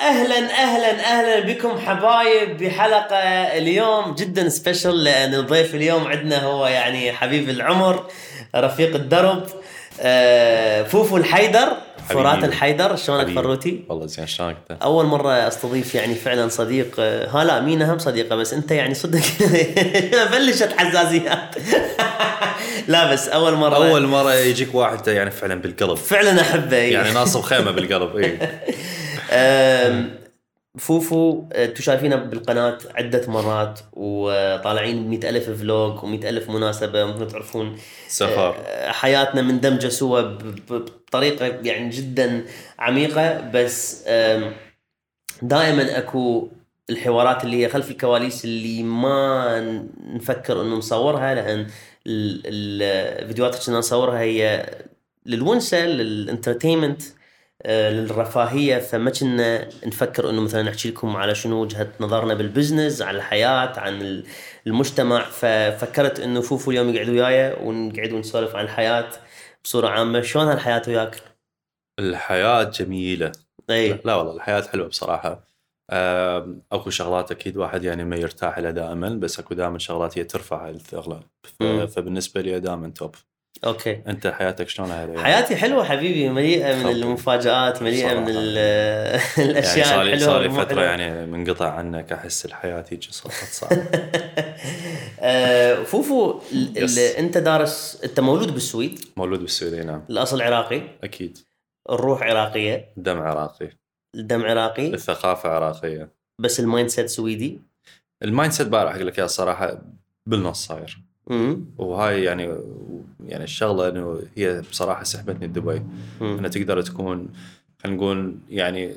أهلا أهلا أهلا بكم حبايب بحلقة اليوم جدا special لأن الضيف اليوم عندنا هو يعني حبيب العمر رفيق الدرب آه، فوفو الحيدر فرات. الحيدر شلونك. فروتي؟ والله زين شلونك؟ أول مرة أستضيف يعني فعلا صديق آه، ها لا مينا هم صديقة بس أنت يعني صدق بلشت حزازيات لا بس أول مرة أول مرة يجيك واحد يعني فعلا بالقلب فعلا أحبه يعني ناصب خيمة بالقلب اي فوفو أنتم شايفينه بالقناة عدة مرات وطالعين ب ألف vlog و ألف مناسبة ممكن تعرفون سفر. أه، حياتنا مندمجة سوا بطريقة يعني جدا عميقة. بس دائما أكو الحوارات اللي هي خلف الكواليس اللي ما نفكر إنه نصورها لأن ال- ال- الفيديوهات اللي كنا نصورها هي للونسة لل entertainment. للرفاهية فما كنا نفكر إنه مثلا نحكي لكم على شنو وجهة نظرنا بال business عن الحياة عن ال- المجتمع. ففكرت إنه فوفو اليوم يقعد وياي ونقعد ونسولف عن الحياة بصورة عامة. شلون هالحياة وياك؟ الحياة جميلة. إي. لا والله الحياة حلوة بصراحة. أكو شغلات أكيد واحد يعني ما يرتاح لها دائما بس أكو دائما شغلات هي ترفع مم. فبالنسبة لي دائما top. okay. أنت حياتك شلونها هذه حياتي حلوة حبيبي مليئة من. المفاجآت مليئة من صراحة. يعني الاشياء لي الحلوة صار لي فترة حلوة. يعني منقطع عنك أحس الحياة هيك صارت صعبه فوفو. أنت دارس أنت مولود بالسويد؟ مولود بالسعوديه نعم. الأصل عراقي؟ أكيد. الروح عراقية؟ دم عراقي. الدم عراقي؟ الثقافة عراقية. بس ال mindset سويدي؟ ال mindset بقى راح أقول لك اياها الصراحه بالنص صاير. وهاي يعني يعني الشغلة إنه هي بصراحة سحبتني دبي أمم. انه تقدر تكون خلينا نقول يعني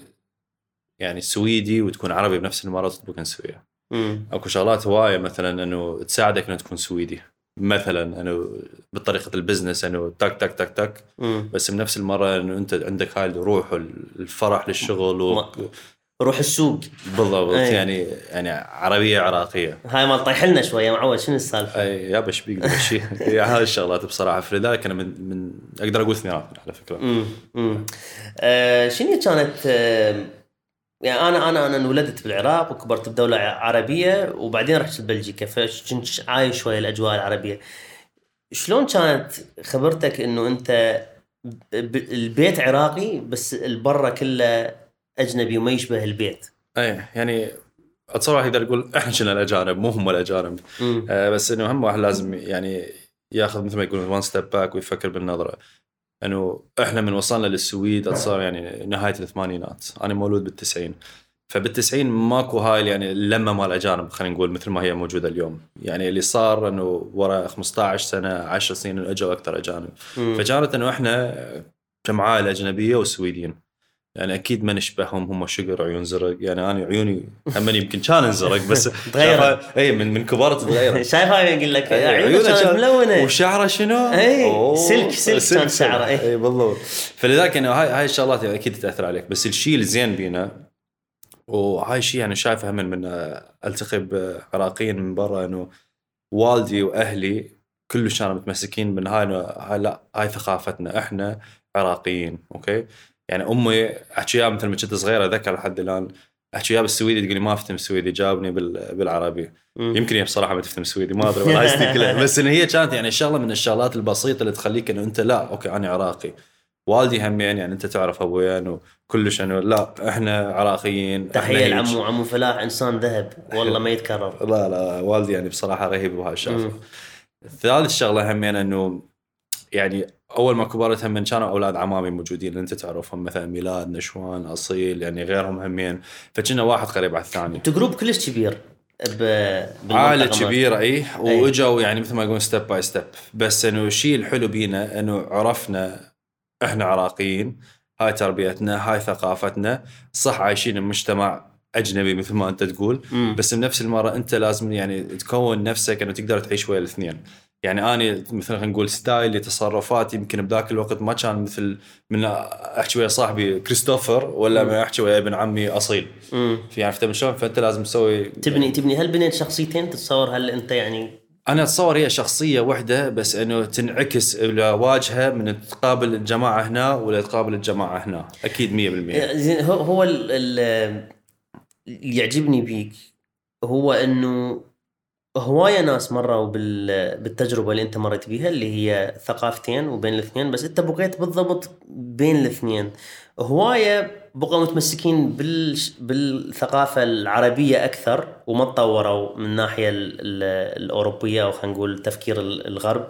يعني سويدي وتكون عربي بنفس المره وتطبق نسويه أمم. أكو شغلات هواية مثلا إنه تساعدك انه تكون سويدي مثلا إنه بطريقة ال business إنه تك تك تك تك. بس بنفس المرة إنه أنت عندك هاي الروح والفرح للشغل و... روح السوق. بالضبط أي. يعني يعني عربية عراقية. هاي ما طيح لنا شوية معود شنو السالفة؟ اي يا بش بيك شيء يعني هاي الشغلات بصراحة فلذلك أنا من من أقدر أقول اثنيناتهم على فكرة. امم امم آه شنو كانت آه يعني أنا أنا أنا انولدت بالعراق وكبرت بدولة عربية وبعدين رحت بلجيكا فكنت عايش شوية الأجواء العربية. شلون كانت خبرتك إنه أنت البيت عراقي بس البرة كله أجنبي وما يشبه البيت. اي يعني أتصور واحد يقدر يقول إحنا كنا الأجانب مو هم الأجانب. آه بس إنه هم واحد لازم يعني ياخذ مثل ما يقول one step back ويفكر بالنظرة. إنه إحنا من وصلنا للسويد أتصور يعني نهاية الثمانينات. أنا مولود بالتسعين. فبالتسعين ماكو هاي يعني اللمة مال الاجانب خلينا نقول مثل ما هي موجودة اليوم. يعني اللي صار إنه ورا 15 سنة 10 سنين إجوا أكثر أجانب. فكانت إنه إحنا كمعائله اجنبيه وسويديين يعني أكيد ما نشبههم هم شقر عيون زرق. يعني أنا عيوني هم يمكن كان انزرق بس تغيرت. إي من من كبرت تغيرت شايف هاي يقول لك عيونه كانت كان- ملونة. وشعره شنو؟ أوه، سلك- سلك كان شعره،. إي. بالضبط. فلذلك إنه هاي هاي الشغلات يعني أكيد تأثر عليك. بس الشيء الزين بينا وهاي الشيء يعني شايفه هم من ألتقي بعراقيين من برا إنه والدي وأهلي كلش كانوا متمسكين من هاي هاي لا هاي ثقافتنا إحنا عراقيين okay؟ يعني أمي احكيها مثل ما كنت صغير أتذكر لحد الآن احكيها بالسويدي تقول لي ما أفتهم سويدي جاوبني بال- بالعربي مم. يمكن هي بصراحة ما تفهم سويدي ما أدري هاي كلها بس إن هي كانت يعني شغلة من الشغلات البسيطة اللي تخليك إنه أنت لا okay أنا عراقي والدي همين يعني أنت تعرف أبوين وكلش انه لا إحنا عراقيين تحية. لعمو عمو فلاح إنسان ذهب والله ما يتكرر لا لا والدي يعني بصراحة رهيب بهاي الشغلة مم. ثالث شغلة همين إنه يعني أول ما كبرت هم كانوا أولاد عمامي موجودين اللي أنت تعرفهم مثلا ميلاد نشوان أصيل يعني غيرهم همين. فكنا واحد قريب على الثاني. أنتوا group كلش كبير ب... عائلة كبيرة اي أي. وإجوا يعني مثل ما يقولون step by step بس إنه الشيء الحلو بينا إنه عرفنا إحنا عراقيين هاي تربيتنا هاي ثقافتنا. صح عايشين بمجتمع أجنبي مثل ما أنت تقول مم. بس بنفس المرة أنت لازم يعني تكون نفسك إنه تقدر تعيش ويا الاثنين. يعني أنا مثلا خلينا نقول ستايلي تصرفاتي يمكن بذاك الوقت ما كان مثل من أحكي ويا صاحبي كريستوفر ولا من أحكي ويا ابن عمي أصيل. مم. في عرفت من شلون؟ فأنت لازم تسوي تبني تبني هل بنيت شخصيتين تتصور هل أنت يعني؟ أنا أتصور هي شخصية واحدة بس إنه تنعكس إلى واجهة من تقابل الجماعة هنا ولا تقابل الجماعة هنا. أكيد 100% زين هو هو ال- ال- اللي يعجبني بيك هو إنه هواية ناس مروا بال- بالتجربة اللي انت مريت بيها اللي هي ثقافتين وبين الاثنين بس انت بقيت بالضبط بين الاثنين. هواية بقوا متمسكين بال... بالثقافة العربية أكثر وما تطوروا من الناحية ال... ال... الأوروبية أو خلينا نقول تفكير ال- الغرب.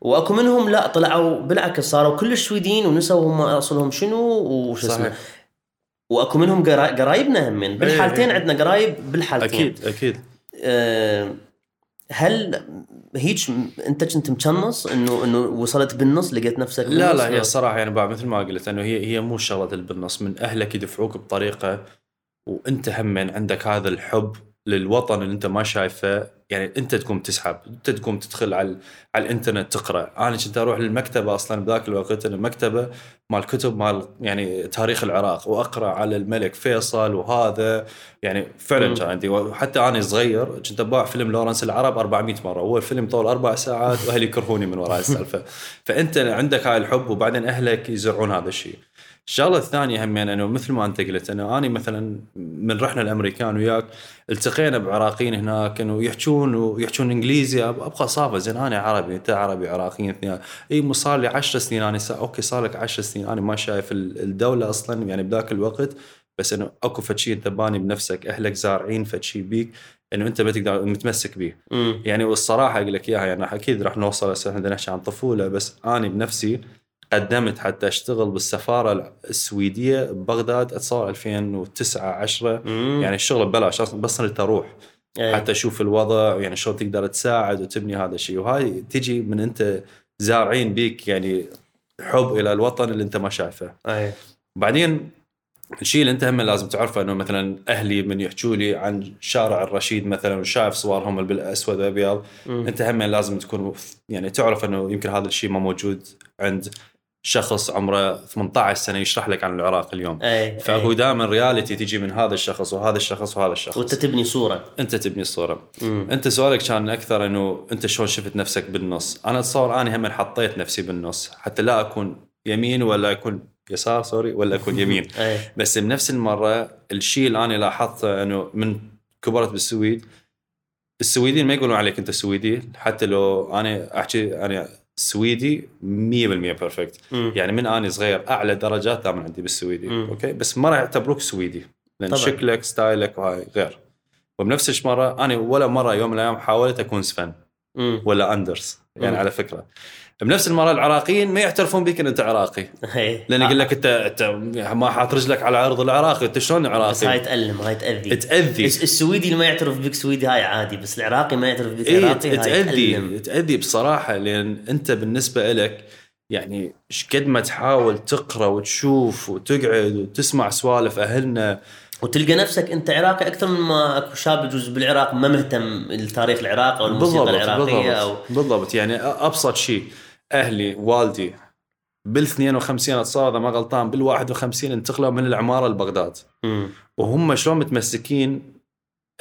وأكو منهم لا طلعوا بالعكس صاروا كلش سويدين ونسوا هم أصلهم شنو وش اسمه. وأكو منهم قرا- قرايبنا همين بالحالتين إيه. عندنا قرايب بالحالتين. أكيد أكيد. أه هل هيك انت كنت مشنص انه انه وصلت بالنص لقيت نفسك لا بالنص؟ لا هي الصراحه يعني بعد مثل ما قلت إنه هي هي مو شغلة بالنص من أهلك يدفعوك بطريقة وأنت هم عندك هذا الحب للوطن اللي انت ما شايفه يعني انت تقوم تسحب انت تقوم تدخل على على الإنترنت تقرأ. أنا كنت أروح للمكتبة أصلا بذاك الوقت المكتبة مال كتب مال يعني تاريخ العراق وأقرأ على الملك فيصل وهذا. يعني فعلا. كان عندي وحتى أنا صغير كنت اباع فيلم لورنس العرب 400 مرة هو الفيلم طول أربع ساعات وأهلي يكرهوني من وراء السالفة. فأنت عندك هاي الحب وبعدين أهلك يزرعون هذا الشيء. الشغلة الثانية هم يعني أنه مثل ما أنت قلت أنه أنا مثلا من رحنا الأمريكان وياك التقينا بعراقيين هناك أنه يحجون ويحجون إنجليزي ابقى صافه زين أنا عربي أنت عربي عراقيين اثنين. إي صار لي 10 سنين أنا سا... okay صار لك 10 سنين. أنا ما شايف ال- الدولة أصلا يعني بذاك الوقت بس أنه أكو فد شيء أنت باني بنفسك أهلك زارعين فد شيء بيك أنه أنت بتقدر متمسك به. يعني والصراحة أقول لك إياها يعني أكيد راح نوصل هسه نحكي عن طفولة بس أنا بنفسي قدمت حتى اشتغل بالسفارة السويدية ببغداد اتصور 2009 10 مم. يعني الشغل ببلاش بس صرت أروح إيه. حتى أشوف الوضع يعني شلون تقدر تساعد وتبني هذا الشيء وهاي تجي من أنت زارعين بيك يعني حب إلى الوطن اللي أنت ما شايفه إيه. بعدين الشيء اللي أنت هم لازم تعرفه إنه مثلا أهلي من يحكوا لي عن شارع الرشيد مثلا وشايف صورهم بالاسود والأبيض. أنت هم لازم تكون يعني تعرف إنه يمكن هذا الشيء ما موجود عند شخص عمره 18 سنة يشرح لك عن العراق اليوم إيه. فهو. دائما رياليتي تجي من هذا الشخص وهذا الشخص وهذا الشخص وأنت تبني صورة أنت تبني الصورة مم. أنت سؤالك كان أكثر إنه أنت شلون شفت نفسك بالنص أنا اتصور أنا هم حطيت نفسي بالنص حتى لا أكون يمين ولا أكون يسار sorry ولا أكون يمين إيه. بس بنفس المرة الشيء اللي أنا لاحظته إنه من كبرت بالسويد السويديين ما يقولون عليك أنت سويدي حتى لو أنا أحكي أنا سويدي 100% perfect. يعني من أنا صغير أعلى درجات دائما عندي بالسويدي مم. okay بس ما راح يعتبروك سويدي لأن طبعاً. شكلك ستايلك وهاي غير وبنفس المره أنا ولا مرة يوم من الأيام حاولت أكون Sven مم. ولا اندرس يعني مم. على فكرة بنفس المره العراقيين ما يعترفون بك إن أنت عراقي. إيه. لأن آه. يقول لك انت أنت ما حاط رجلك على عرض العراقي. أنت شلون بس هاي عراقي؟ تألم هاي تأذي. تأذي. الس- السويدي اللي ما يعترف بك سويدي هاي عادي بس العراقي ما يعترف بك اي عراقي هاي تأذي تألم. تأذي بصراحة لأن أنت بالنسبة لك يعني إيش قد ما تحاول تقرأ وتشوف وتقعد وتسمع سوالف أهلنا. وتلقى نفسك أنت عراقي أكثر من ما أكو شاب يجوز بالعراق ما مهتم لتاريخ العراق أو الموسيقى بالضبط العراقية أو بالضبط. بالضبط يعني أبسط شيء. أهلي والدي بال 52 اتصور اذا ما غلطان بال 51 انتقلوا من العمارة لبغداد. وهم شلون متمسكين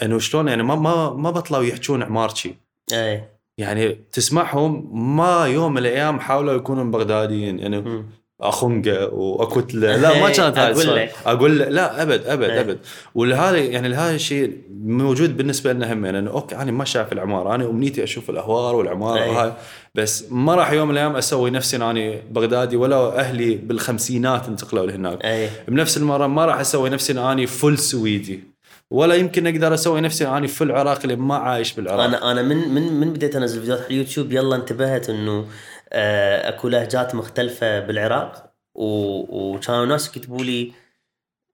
إنه شلون يعني ما ما ما بطلوا يحجون عمارتي اي يعني تسمعهم ما يوم من الأيام حاولوا يكونوا بغداديين يعني. اخونقه واكتله لا ما كانت هاي السؤال. لك. أقول لك لا أبد أبد إيه. أبد ولهذا يعني لهذا الشيء موجود بالنسبة لنا هم انه okay أنا ما شايف العمارة أنا امنيتي أشوف الأهوار والعمارة إيه. وهاي بس ما راح يوم من الأيام أسوي نفسي اني بغدادي ولا أهلي بالخمسينات انتقلوا لهناك اي بنفس المرة ما راح أسوي نفسي اني full سويدي ولا يمكن أقدر أسوي نفسي اني full عراقي اللي ما عايش بالعراق أنا أنا من من من بديت أنزل فيديوهات على اليوتيوب يلا انتبهت إنه اكو لهجات مختلفة بالعراق وكانوا ناس يكتبوا لي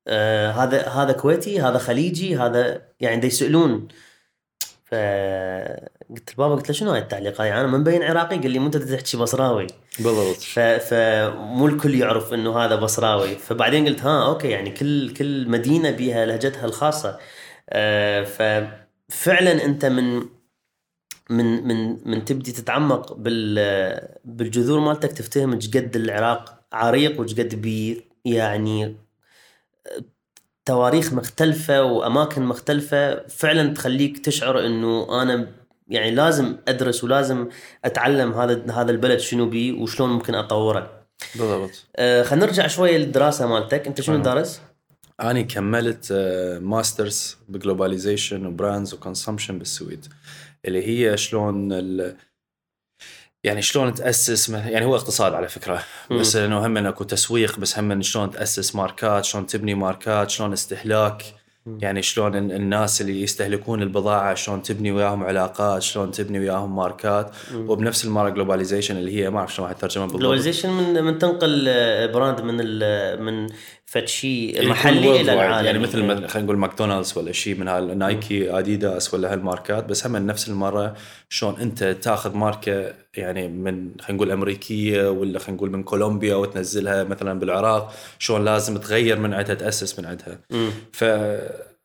آه، هذا هذا كويتي هذا خليجي هذا يعني دا يسألون. فقلت لبابا قلت له شنو هاي التعليق هاي أنا من بين عراقي؟ قال لي مو أنت تحكي بصراوي. بالضبط. ف... فمو الكل يعرف إنه هذا بصراوي. فبعدين قلت ها okay يعني كل كل مدينة بيها لهجتها الخاصة. آه ففعلا أنت من من من من تبدي تتعمق بال بالجذور مالتك تفتهم قد العراق عريق وإيش قد بيه يعني تواريخ مختلفة وأماكن مختلفة. فعلا تخليك تشعر إنه أنا يعني لازم أدرس ولازم أتعلم هذا هذا البلد شنو بيه وشلون ممكن أطوره. بالضبط. آه خلينا نرجع شوية للدراسة مالتك. أنت شنو آه. دارس؟ اني كملت آه، master's ب globalization و brands و consumption بالسويد. اللي هي شلون ال... يعني شلون تأسس يعني هو اقتصاد على فكرة. بس إنه هم أكو تسويق بس هم شلون تأسس ماركات شلون تبني ماركات شلون استهلاك. يعني شلون ال- الناس اللي يستهلكون البضاعة شلون تبني وياهم علاقات شلون تبني وياهم ماركات مم. وبنفس المرة globalization اللي هي ما أعرف شلون الترجمه بالضبط. جلوباليزيشن من من تنقل آه، brand من ال- من فد شيء يكون محلي. إلى العالم. يعني مثل مثل خلينا نقول ماكدونالدز ولا شيء من هالنايكي اديداس ولا هالماركات بس هم نفس المرة شلون أنت تاخذ ماركة يعني من خلينا نقول أمريكية ولا خلينا نقول من كولومبيا وتنزلها مثلا بالعراق شلون لازم تغير من عندها تأسس من عندها مم.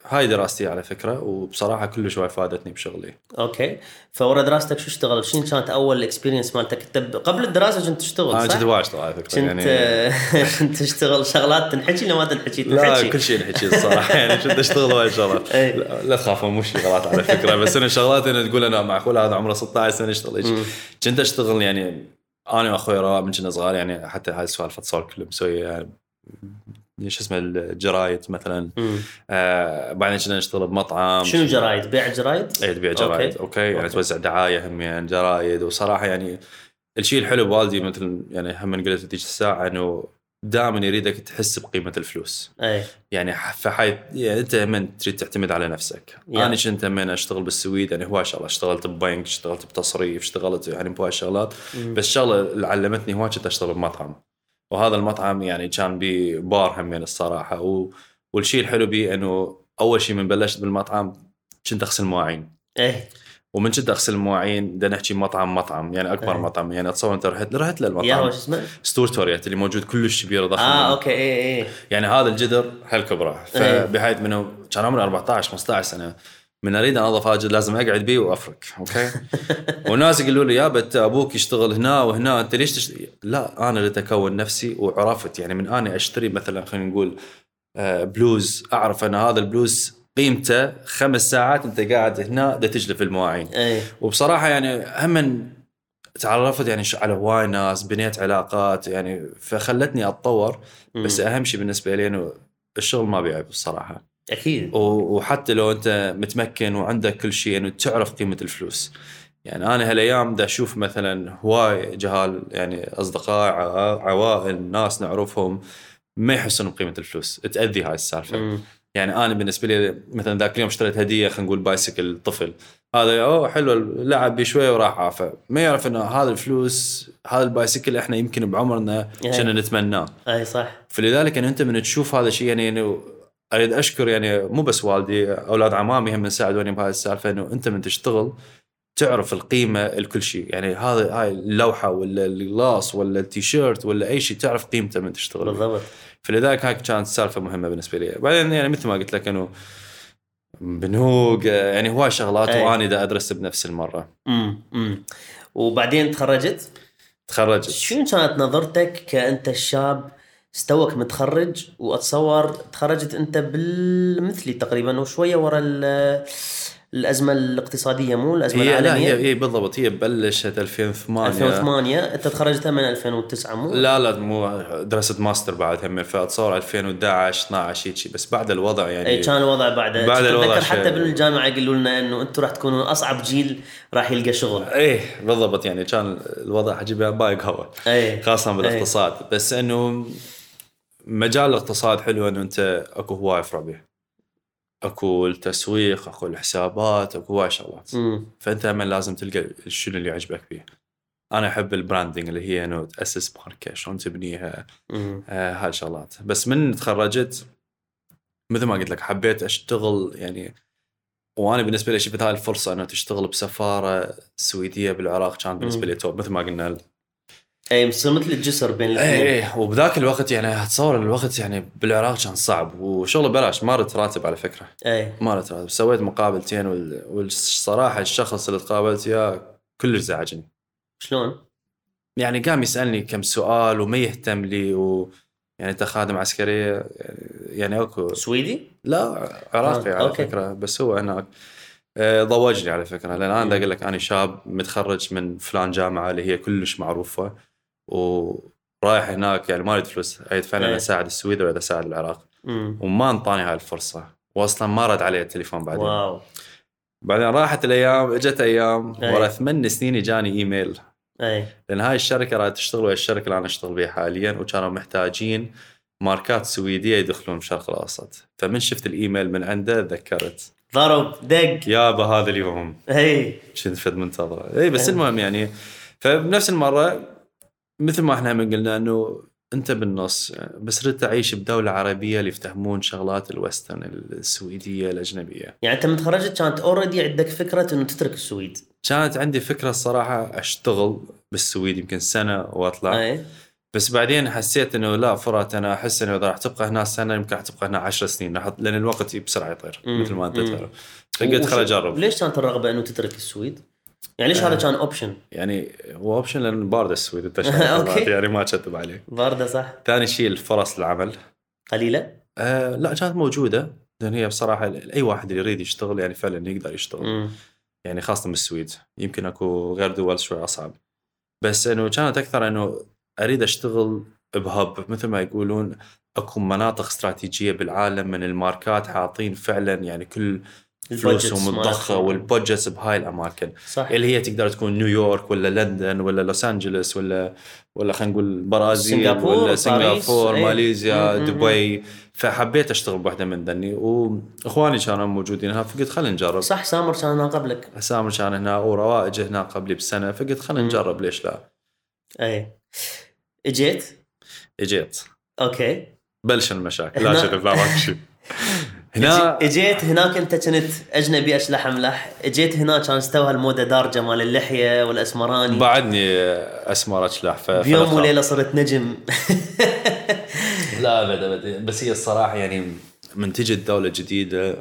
فهاي دراستي على فكرة وبصراحة كل شوي فادتني بشغلي okay فورا دراستك شو اشتغل؟ شنو كانت أول experience مالتك؟ أنت قبل الدراسة كنت تشتغل أنا صح؟ كنت واجد على فكرة كنت يعني كنت تشتغل شغلات تنحكي ولا ما تنحكي؟ لا كل شيء نحكي الصراحة يعني كنت اشتغل وايد شغلات إي. لا, تخافون مو شغلات على فكرة بس أنا شغلات أنا تقول أنا معقول هذا عمره 16 سنة يشتغل. كنت أشتغل يعني أنا وأخوي رواء من كنا صغار يعني حتى هاي السوالف صار كله مسوي يعني شو اسمه الجرايد مثلا. آه بعدين كنا نشتغل بمطعم شنو جرايد؟ بيع جرايد؟ اي تبيع جرايد okay. okay, يعني okay. توزع دعاية هم يعني جرايد وصراحة يعني الشيء الحلو بوالدي مثل يعني هم قلت ذيك الساعة إنه دائما يريدك تحس بقيمة الفلوس اي يعني فحي يعني أنت من تريد تعتمد على نفسك يا. أنا كنت من أشتغل بالسويد يعني هواي شغله اشتغلت ببنك اشتغلت بتصريف اشتغلت يعني بهواي شغلات. بس الشغله اللي علمتني هواي كنت أشتغل بمطعم وهذا المطعم يعني كان بي بار هم يعني الصراحة و... والشيء الحلو بيه إنه أول شيء من بلشت بالمطعم كنت أغسل مواعين. اي ومن كنت أغسل المواعين بدنا نحكي مطعم مطعم يعني أكبر أي. مطعم. يعني اتصور أنت رحت رحت للمطعم. شو اسمه؟ اللي موجود كلش كبير ضخم آه okay اي اي يعني هذا الجدر هالكبره إيه. فبحيث منه كان عمري 14 15 سنة. من أريد انظف الجدر لازم أقعد بيه وأفرك okay؟ وناس يقولوا لي يابا انت أبوك يشتغل هنا وهنا أنت ليش تشت... لا أنا اللي اكون نفسي وعرفت. يعني من أنا أشتري مثلا خلينا نقول آه، بلوز أعرف أن هذا البلوز قيمته خمس ساعات أنت قاعد هنا دا تجلف المواعين. اي وبصراحة يعني هم تعرفت يعني على هواي ناس بنيت علاقات يعني فخلتني أتطور. بس أهم شيء بالنسبة لي إنه الشغل ما بيعيب الصراحة. أكيد. وحتى لو أنت متمكن وعندك كل شيء انه تعرف قيمة الفلوس. يعني أنا هالأيام دا أشوف مثلا هواي جهال يعني أصدقاء عوائل ناس نعرفهم ما يحسون بقيمة الفلوس. تأذي هاي السالفة. يعني أنا بالنسبة لي مثلا ذاك اليوم اشتريت هدية خلينا نقول بايسكل طفل. هذا أوه حلو لعب بيه شوية وراح عافى. ما يعرف إنه هذا الفلوس هذا ال bicycle إحنا يمكن بعمرنا يعني. كنا نتمناه. أي صح. فلذلك يعني أنت من تشوف هذا الشيء يعني إنه أريد أشكر يعني مو بس والدي أولاد عمامي هم ساعدوني بهاي السالفة إنه أنت من تشتغل تعرف القيمة لكل شيء. يعني هذا هاي اللوحة ولا ال glass ولا التيشيرت ولا أي شيء تعرف قيمته من تشتغل. بالضبط. فلذلك هاي كانت سالفة مهمة بالنسبة لي. بعدين يعني مثل ما قلت لك إنه بنوك يعني هواي شغلات أي. واني دا أدرس بنفس المرة. امم امم وبعدين تخرجت؟ تخرجت. شنو كانت نظرتك كأنت الشاب استوك متخرج وأتصور تخرجت أنت بالمثلي تقريبا وشويه ورا ال- الأزمة الاقتصادية مو الأزمة هي لا العالمية؟ هي, هي بالضبط هي بلشت 2008 2008 أنت تخرجت من 2009 مو؟ لا لا مو درست ماستر بعد هم فأتصور 2011 12 هيك بس بعد الوضع يعني. اي كان الوضع بعد. بعد الوضع حتى شيء- بالجامعة يقولوا لنا إنه أنتم راح تكونوا أصعب جيل راح يلقى شغل. إيه بالضبط يعني كان الوضع حجي بايق هوا اي خاصة بالإقتصاد. بس إنه مجال الاقتصاد حلو إنه أنت أكو هواي فرع به أكو التسويق أكو الحسابات أكو هواي شغلات. فأنت هم لازم تلقى شنو اللي يعجبك فيه. أنا أحب ال branding اللي هي إنه تأسس ماركة شلون تبنيها. آه هاي الشغلات. بس من تخرجت مثل ما قلت لك حبيت أشتغل يعني وأنا بالنسبة لي شفت هاي الفرصة إنه تشتغل بسفارة سويدية بالعراق كان بالنسبة لي top. مثل ما قلنا أي مصير مثل الجسر بين اي الاثنين. اي وبذاك الوقت يعني اتصور الوقت يعني بالعراق كان صعب وشغل بلاش ما راتب على فكرة. أي. ما راتب. سويت مقابلتين وال- والصراحة الشخص اللي تقابلت اياه كلش زعجني. شلون؟ يعني قام يسألني كم سؤال وما يهتم لي و يعني أنت خادم عسكريه يعني أكو سويدي؟ لا عراقي آه، على okay. فكرة بس هو هناك. آه، ضوجني على فكرة لأن أنا أقول لك أنا شاب متخرج من فلان جامعة اللي هي كلش معروفة. ورايح هناك يعني ما اريد فلوس اريد فعلا إيه. أساعد السويد ولا أساعد العراق. مم. وما انطاني هاي الفرصة. واصلا ما رد علي التليفون بعدين. wow. بعدين راحت الأيام إجت أيام إيه. ورا ثمان سنين إجاني إيميل. اي لأن هاي الشركة راح تشتغل ويا الشركة اللي أنا أشتغل بها حاليا وكانوا محتاجين ماركات سويدية يدخلون بالشرق الأوسط. فمن شفت الإيميل من عنده تذكرت ضرب دق. يابا هذا اليوم. اي كنت فد منتظره. اي بس إيه. المهم يعني فبنفس المرة مثل ما إحنا هم قلنا انه انت بالنص بس ردت تعيش بدولة عربية اللي يفتهمون شغلات ال western السويدية الأجنبية. يعني أنت من تخرجت كانت already عندك فكرة إنه تترك السويد. كانت عندي فكرة الصراحة أشتغل بالسويد يمكن سنة وأطلع. أي. بس بعدين حسيت إنه لا فرات أنا أحس إنه إذا راح تبقى هنا سنة يمكن راح تبقى هنا 10 سنين. لأن الوقت بسرعة يطير. مثل ما أنت. تعرف فقلت خل أجرب. ليش كانت الرغبة إنه تترك السويد؟ يعني ليش آه. هذا كان option؟ يعني هو option لأن بارده السويد أنت. يعني ما اكذب عليك بارده صح؟ ثاني شيء الفرص العمل قليلة؟ آه لا كانت موجودة لأن هي بصراحة أي واحد يريد يشتغل يعني فعلا يقدر يشتغل مم. يعني خاصة بالسويد يمكن أكو غير دول شوي أصعب بس إنه كانت أكثر إنه أريد أشتغل ب hub مثل ما يقولون أكو مناطق استراتيجية بالعالم من الماركات حاطين فعلا يعني كل فلوسهم الضخمة. وال budgets بهاي الأماكن. صح. اللي هي تقدر تكون نيويورك ولا لندن ولا لوس انجلوس ولا ولا خلينا نقول البرازيل سنغافور، ولا سنغافور إيه. ماليزيا مم، دبي. فحبيت أشتغل بوحدة من ذني وإخواني كانوا موجودين هنا فقلت خلينا نجرب. صح سامر كان هنا قبلك. سامر كان هنا وروائج هنا قبلي بسنة فقلت خلينا. نجرب ليش لا. اي إجيت؟ إجيت. أوكي. بلش المشاكل. لا شرف لا ماكو شيء. هنا اجيت هناك انت كنت اجنبي اشلح املح اجيت هنا كان استوى الموضه دارجة مال اللحية والاسمراني بعدني اسمر اشلح. بيوم وليلة صرت نجم لا أبد أبد بس هي الصراحة يعني من تجي الدولة جديده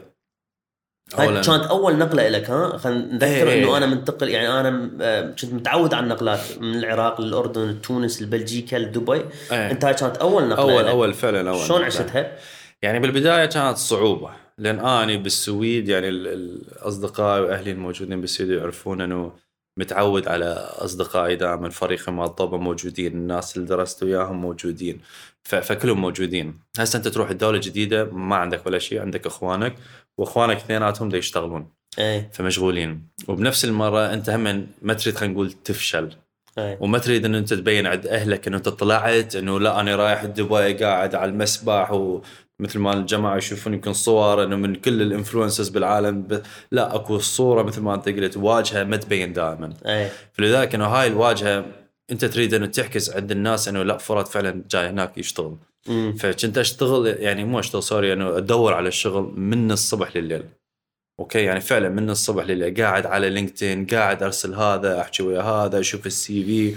هاي اولا كانت أول نقلة لك ها خلينا نذكر إيه، إيه. إنه أنا منتقل يعني أنا آه، كنت متعود على النقلات من العراق للأردن تونس لبلجيكا لدبي إيه. أنت هاي كانت أول نقلة اول لك. أول فعلا أول شلون. عشتها؟ يعني بالبداية كانت صعوبة لأن اني بالسويد يعني ال- الأصدقاء وأهلي الموجودين بالسويد يعرفون إنه متعود على أصدقائي دائما فريقي مال الطوبة موجودين الناس اللي درست وياهم موجودين فكلهم موجودين. هسه أنت تروح لدولة جديده ما عندك ولا شيء عندك إخوانك وإخوانك اثنيناتهم دا يشتغلون إيه فمشغولين. وبنفس المرة أنت هم ما تريد خلينا نقول تفشل إيه وما تريد ان أنت تبين عند أهلك إنه أنت طلعت إنه لا أنا رايح دبي قاعد على المسبح ومثل ما الجماعة يشوفون يمكن صور إنه من كل ال influencers بالعالم ب... لا أكو الصورة مثل ما أنت قلت واجهة ما تبين دائما. إيه فلذلك إنه هاي الواجهة أنت تريد إنه تعكس عند الناس إنه لا فرد فعلا جاي هناك يشتغل. مم. فكنت أشتغل يعني مو أشتغل sorry إنه أدور على الشغل من الصبح لليل. okay؟ يعني فعلا من الصبح لليل قاعد على LinkedIn قاعد أرسل هذا أحكي ويا هذا أشوف ال CV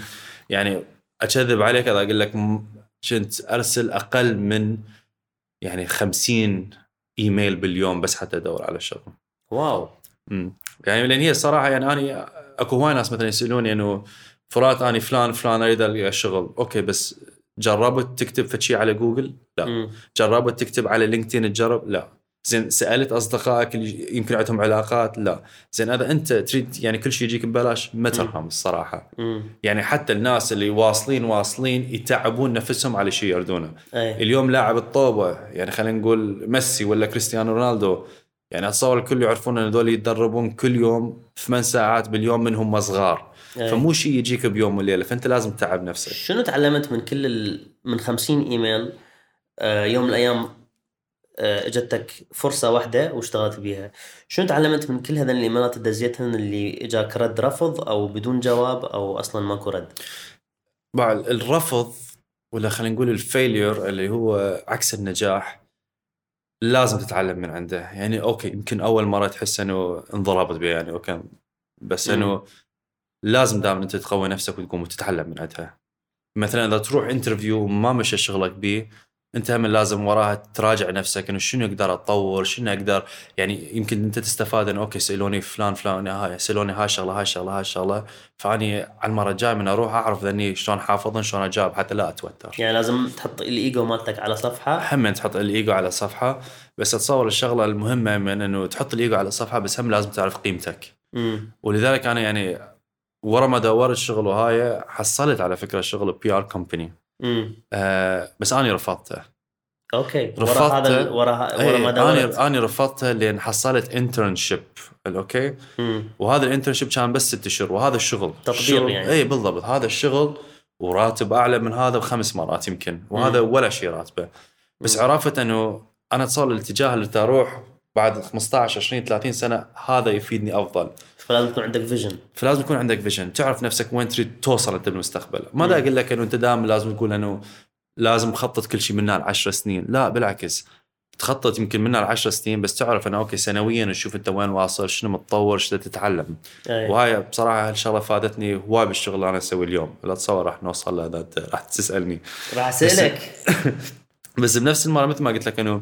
يعني أكذب عليك اذا أقول لك كنت أرسل أقل من يعني 50 إيميل باليوم بس حتى أدور على شغل wow امم يعني لأن هي الصراحة يعني أنا أكو هواي ناس مثلا يسألوني إنه فرات أني فلان فلان أريد ألقى شغل okay بس جربت تكتب فشي على جوجل؟ لا مم. جربت تكتب على LinkedIn تجرب؟ لا زين سألت أصدقائك اللي يمكن عندهم علاقات؟ لا. زين اذا أنت تريد يعني كل شيء يجيك ببلاش؟ ما ترهم الصراحة. مم. يعني حتى الناس اللي واصلين واصلين يتعبون نفسهم على شيء يردونه إيه اليوم لاعب الطوبة يعني خلينا نقول ميسي ولا كريستيانو رونالدو. يعني أتصور الكل يعرفون إن هذول يتدربون كل يوم ثمان ساعات باليوم منهم صغار. إيه. فمو شيء يجيك بيوم وليلة فأنت لازم تتعب نفسك. شنو تعلمت من كل ال... من 50 إيميل آه يوم من الأيام اجتك فرصة واحدة واشتغلت بيها. شنو تعلمت من كل هذين الإيميلات اللي دزيتهن اللي إجاك رد رفض أو بدون جواب أو أصلا ماكو رد؟ بعد الرفض ولا خلينا نقول ال failure اللي هو عكس النجاح لازم تتعلم من عنده. يعني okay يمكن أول مرة تحس إنه انضربت بيه يعني okay. بس. إنه لازم دائما أنت تقوي نفسك وتقوم وتتعلم من عندها. مثلا إذا تروح interview وما مشى شغلك بيه انت هم لازم وراها تراجع نفسك انه شنو أقدر اتطور شنو أقدر يعني يمكن انت تستفاد انه okay سألوني فلان فلان هاي سألوني هاي الشغله هاي الشغله هاي الشغله فأني على المرة الجاية من أروح أعرف ذني شلون حافظن شلون أجاوب حتى لا أتوتر. يعني لازم تحط الإيجو مالتك على صفحة؟ هم تحط الإيجو على صفحة بس اتصور الشغلة المهمة من إنه تحط الإيجو على صفحة بس هم لازم تعرف قيمتك. امم ولذلك أنا يعني ورا ما دورت شغل وهاي حصلت على فكرة شغل PR company. آه بس أني رفضته. okay. ورا رفضت- هذا ورا ورا ما إيه دورت؟ أنا أنا رفضتها لأن حصلت internship okay. وهذا ال internship كان بس ست شهور وهذا الشغل. الشغل- يعني. اي بالضبط. هذا الشغل وراتب أعلى من هذا بخمس مرات يمكن وهذا مم. ولا شيء راتبه. بس مم. عرفت إنه أنا اتصور الاتجاه اللي تروح بعد 15 20 30 سنة هذا يفيدني أفضل. فلازم يكون عندك vision فلازم يكون عندك vision تعرف نفسك وين تريد توصل انت بالمستقبل ما دا. أقول لك إنه أنت دائما لازم تقول إنه لازم مخطط كل شيء منها العشر سنين. لا بالعكس. تخطط يمكن منها العشر سنين بس تعرف إنه okay سنويا تشوف أنت وين واصل شنو متطور شنو تتعلم. أي. وهاي بصراحة هالشغلة فادتني هواي بالشغل اللي أنا أسويه اليوم. لا تصور راح نوصل له اذا انت راح تسألني. راح أسألك. بس بنفس المرة مثل ما قلت لك إنه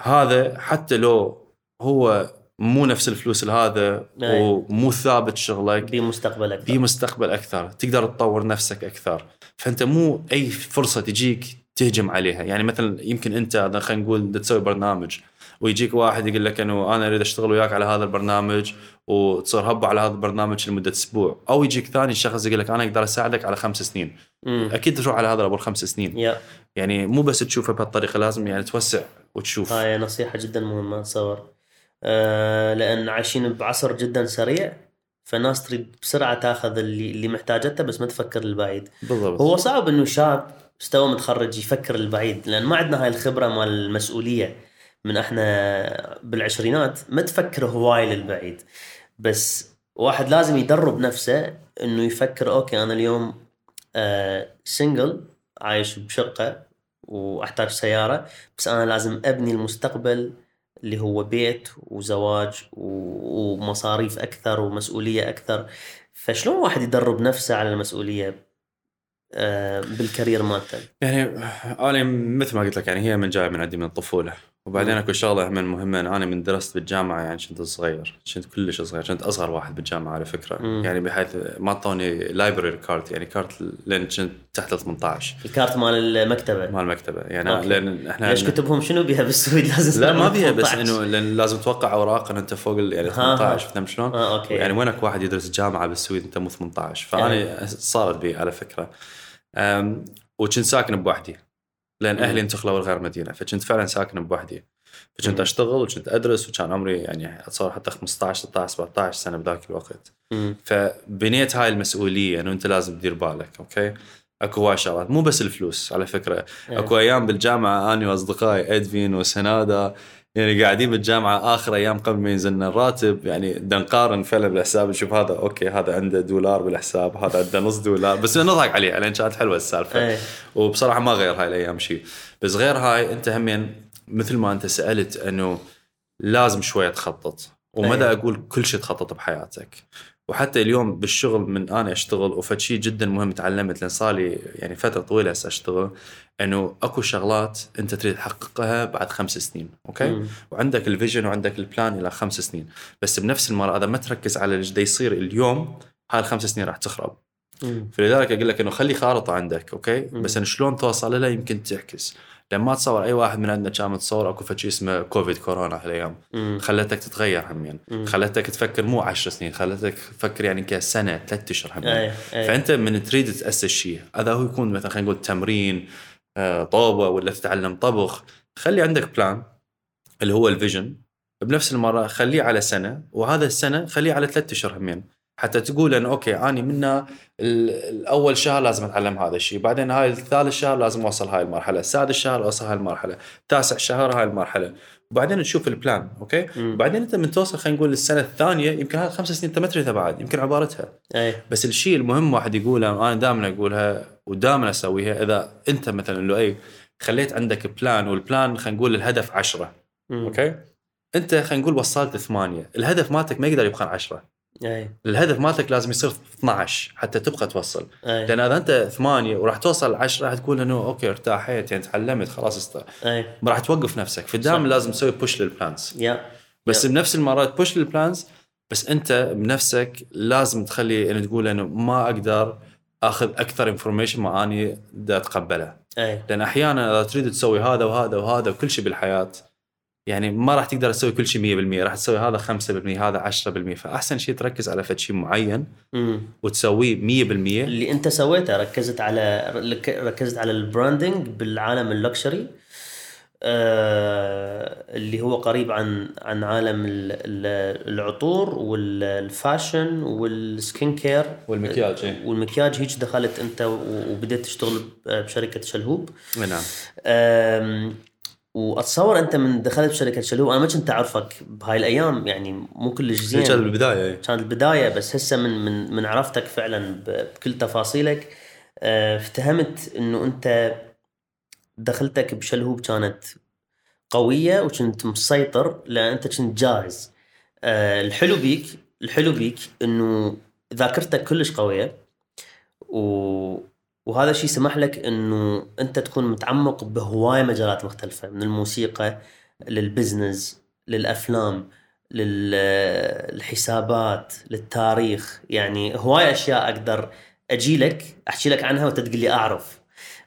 هذا حتى لو هو مو نفس الفلوس هذا أي. ومو ثابت شغلك. بمستقبلك في مستقبل أكثر. تقدر تطور نفسك أكثر. فأنت مو أي فرصة تجيك تهجم عليها. يعني مثلا يمكن أنت خلينا نقول تسوي برنامج ويجيك واحد يقول لك أنه أنا أريد أشتغل وياك على هذا البرنامج وتصير هبة على هذا البرنامج لمدة أسبوع. أو يجيك ثاني شخص يقول لك أنا أقدر أساعدك على خمس سنين. مم. أكيد تروح على هذا ابو الخمس سنين. يا. يعني مو بس تشوفه بهالطريقة لازم يعني توسع وتشوف. هاي نصيحة جدا مهمة اتصور آه لأن عايشين بعصر جدا سريع فالناس تريد بسرعة تاخذ اللي اللي محتاجته بس ما تفكر للبعيد. بالضبط. هو صعب إنه شاب مستوى متخرج يفكر للبعيد لأن ما عندنا هاي الخبرة مال المسؤولية من إحنا بالعشرينات ما تفكر هواي للبعيد. بس واحد لازم يدرب نفسه إنه يفكر okay أنا اليوم آه single عايش بشقة وأحتاج سيارة بس أنا لازم أبني المستقبل اللي هو بيت وزواج ومصاريف أكثر ومسؤولية أكثر. فشلون واحد يدرب نفسه على المسؤولية آه بال career مالته؟ يعني أنا مثل ما قلت لك يعني هي من جاية من عندي من الطفولة. وبعدين. أكو شغلة من مهمة أنا من درست بالجامعة يعني كنت صغير كنت كلش صغير كنت أصغر واحد بالجامعة على فكرة مم. يعني بحيث ما أعطوني library card يعني كارت لأن كنت تحت ال 18 الكارت مال المكتبة مال المكتبة يعني okay. لأن إحنا ليش كتبهم شنو بيها بالسويد لازم لا ما بيها بس 18. إنه لأن لازم توقع اوراق ان أنت فوق يعني ها، 18 ها. فهمت شلون؟ آه okay يعني وين أكو واحد يدرس جامعة بالسويد أنت مو 18 فأنا صارت بي على فكرة وكنت ساكن بوحدي لأن. أهلي انتقلوا لغير مدينة فكنت فعلا ساكن بوحدي فكنت. أشتغل وكنت أدرس وكان عمري يعني اتصور حتى 15 16 17 سنة بذاك الوقت. فبنيت هاي المسؤولية إنه أنت لازم تدير بالك okay اكو هواي شغلات. مو بس الفلوس على فكرة. إيه. اكو أيام بالجامعة أنا وأصدقائي إدفين وسنادا يعني قاعدين بالجامعة آخر أيام قبل ما ينزلنا الراتب يعني نقارن فعلا بالحساب نشوف هذا okay هذا عنده دولار بالحساب هذا عنده نص دولار بس نضحك عليه لأن كانت حلوة السالفة. إيه. وبصراحة ما غير هاي الأيام شيء بس غير هاي أنت همين مثل ما أنت سألت إنه لازم شوية تخطط. ومدى أيوة. أقول كل شيء تخطط بحياتك. وحتى اليوم بالشغل من أنا أشتغل وفد شيء جدا مهم تعلمت لأن صار لي يعني فترة طويلة هسه أشتغل إنه أكو شغلات أنت تريد تحققها بعد خمس سنين okay مم. وعندك ال vision وعندك ال plan إلى خمس سنين بس بنفس المرة إذا ما تركز على اللي يصير اليوم هاي الخمس سنين راح تخرب مم. فلذلك أقول لك إنه خلي خارطة عندك okay مم. بس إنه شلون توصل لها يمكن تعكس لما ما تصور أي واحد من عندنا كان متصور أكو شيء اسمه كوفيد كورونا هالأيام. خلتك تتغير همين مم. خلتك تفكر مو عشر سنين خلتك تفكر يعني كسنه ثلاث أشهر همين إيه فأنت من تريد تأسس شيء هذا هو يكون مثلا خلينا نقول تمرين آه، طوبه ولا تتعلم طبخ. خلي عندك plan اللي هو ال vision. بنفس المرة خليه على سنة وهذا السنة خليه على ثلاث أشهر همين حتى تقول انه okay أني من الأول شهر لازم أتعلم هذا الشيء بعدين هاي الثالث شهر لازم أوصل هاي المرحلة السادس شهر أوصل هاي المرحلة تاسع شهر هاي المرحلة. وبعدين تشوف ال plan okay؟ مم. بعدين أنت من توصل خلينا نقول للسنه الثانية يمكن هذا خمس سنين أنت ما تريدها بعد يمكن عبرتها. أي. بس الشيء المهم واحد يقوله أنا دائما أقولها ودائما أسويها إذا أنت مثلا لو اي خليت عندك plan وال plan خلينا نقول الهدف 10 okay؟ أنت خلينا نقول وصلت ثمانية الهدف مالتك ما يقدر يبقى 10 أي. الهدف مالتك لازم يصير 12 حتى تبقى توصل أي. لأن إذا أنت ثمانية وراح توصل 10 راح تقول إنه okay ارتاحيت يعني تعلمت خلاص است... إيه. راح توقف نفسك فدائما لازم تسوي push لل plans yeah. بس yeah. بنفس المرة ت push لل plans بس أنت بنفسك لازم تخلي إنه تقول إنه ما أقدر آخذ أكثر information ما اني أتقبله إيه. لأن أحيانا إذا تريد تسوي هذا وهذا وهذا وكل شيء بالحياة يعني ما راح تقدر تسوي كل شيء 100% راح تسوي هذا 5% هذا 10% فأحسن شيء تركز على فد شيء معين وتسويه 100% اللي أنت سويته ركزت على ركزت على ال branding بالعالم ال luxury آه اللي هو قريب عن عن عالم ال- ال- العطور وال fashion وال skin care والمكياج إيه. والمكياج هيك دخلت أنت وبديت تشتغل بشركة شلهوب. نعم. واتصور انت من دخلت بشركة شلهوب أنا ما كنت اعرفك بهاي الأيام يعني مو كلش زين كان زين. بالبداية إيه. كانت البدايه بس هسه من من من عرفتك فعلا بكل تفاصيلك. أه، افتهمت انه انت دخلتك بشلهوب كانت قوية وكنت مسيطر لأن انت كنت جاهز. أه، الحلو بيك الحلو بيك انه ذاكرتك كلش قوية و وهذا الشيء سمح لك إنه أنت تكون متعمق بهواي مجالات مختلفة من الموسيقى لل business للأفلام للحسابات للتاريخ. يعني هواي أشياء أقدر أجي لك أحكي لك عنها وانت تقول لي أعرف.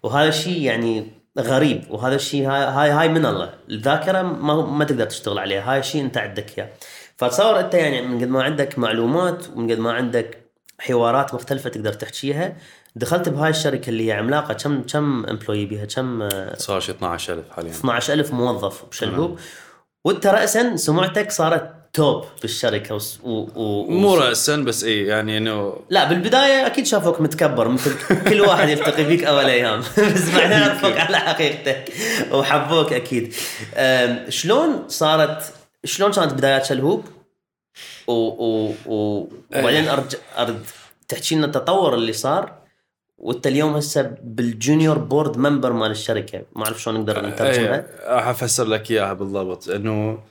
وهذا الشيء يعني غريب وهذا الشيء هاي, هاي من الله. الذاكرة ما ما تقدر تشتغل عليها هاي الشيء أنت عندك إياه. فتصور أنت يعني من قد ما عندك معلومات ومن قد ما عندك حوارات مختلفة تقدر تحكيها دخلت بهاي الشركة اللي هي عملاقة كم كم employee بيها؟ كم صار شي 12000 حاليا. 12000 موظف بشلهوب. وانت راسا سمعتك صارت top بالشركة وس- و... و... مو راسا بس اي يعني إنه لا بالبداية أكيد شافوك متكبر مثل كل واحد يلتقي فيك أول أيام. بس بعدين عرفوك على حقيقتك وحبوك أكيد. شلون صارت شلون كانت بدايات شلهوب؟ و... و... و... وبعدين ارجع ارد تحكي لنا التطور اللي صار؟ وانت اليوم هسه بال junior board member مال الشركة. ما أعرف شلون نقدر نترجمها إيه، راح أفسر لك إياها بالضبط. إنه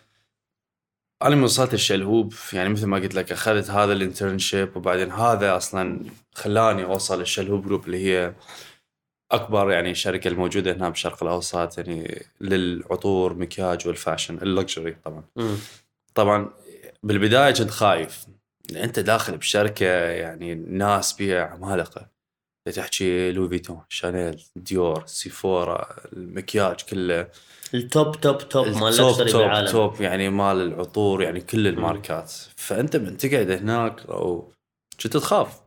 أنا من وصلت الشلهوب يعني مثل ما قلت لك أخذت هذا ال internship وبعدين هذا أصلا خلاني أوصل الشلهوب group اللي هي أكبر يعني شركة الموجودة هنا بالشرق الأوسط يعني للعطور مكياج وال fashion ال luxury طبعا. مم. طبعا بالبداية كنت خايف. أنت داخل بشركة يعني ناس بيها عمالقة. تحكي لوي فيتون شانيل ديور سيفورا المكياج كله. ال top top top مال top بالعالم. توب يعني مال العطور يعني كل الماركات. فأنت من تقعد هناك أو كنت تخاف.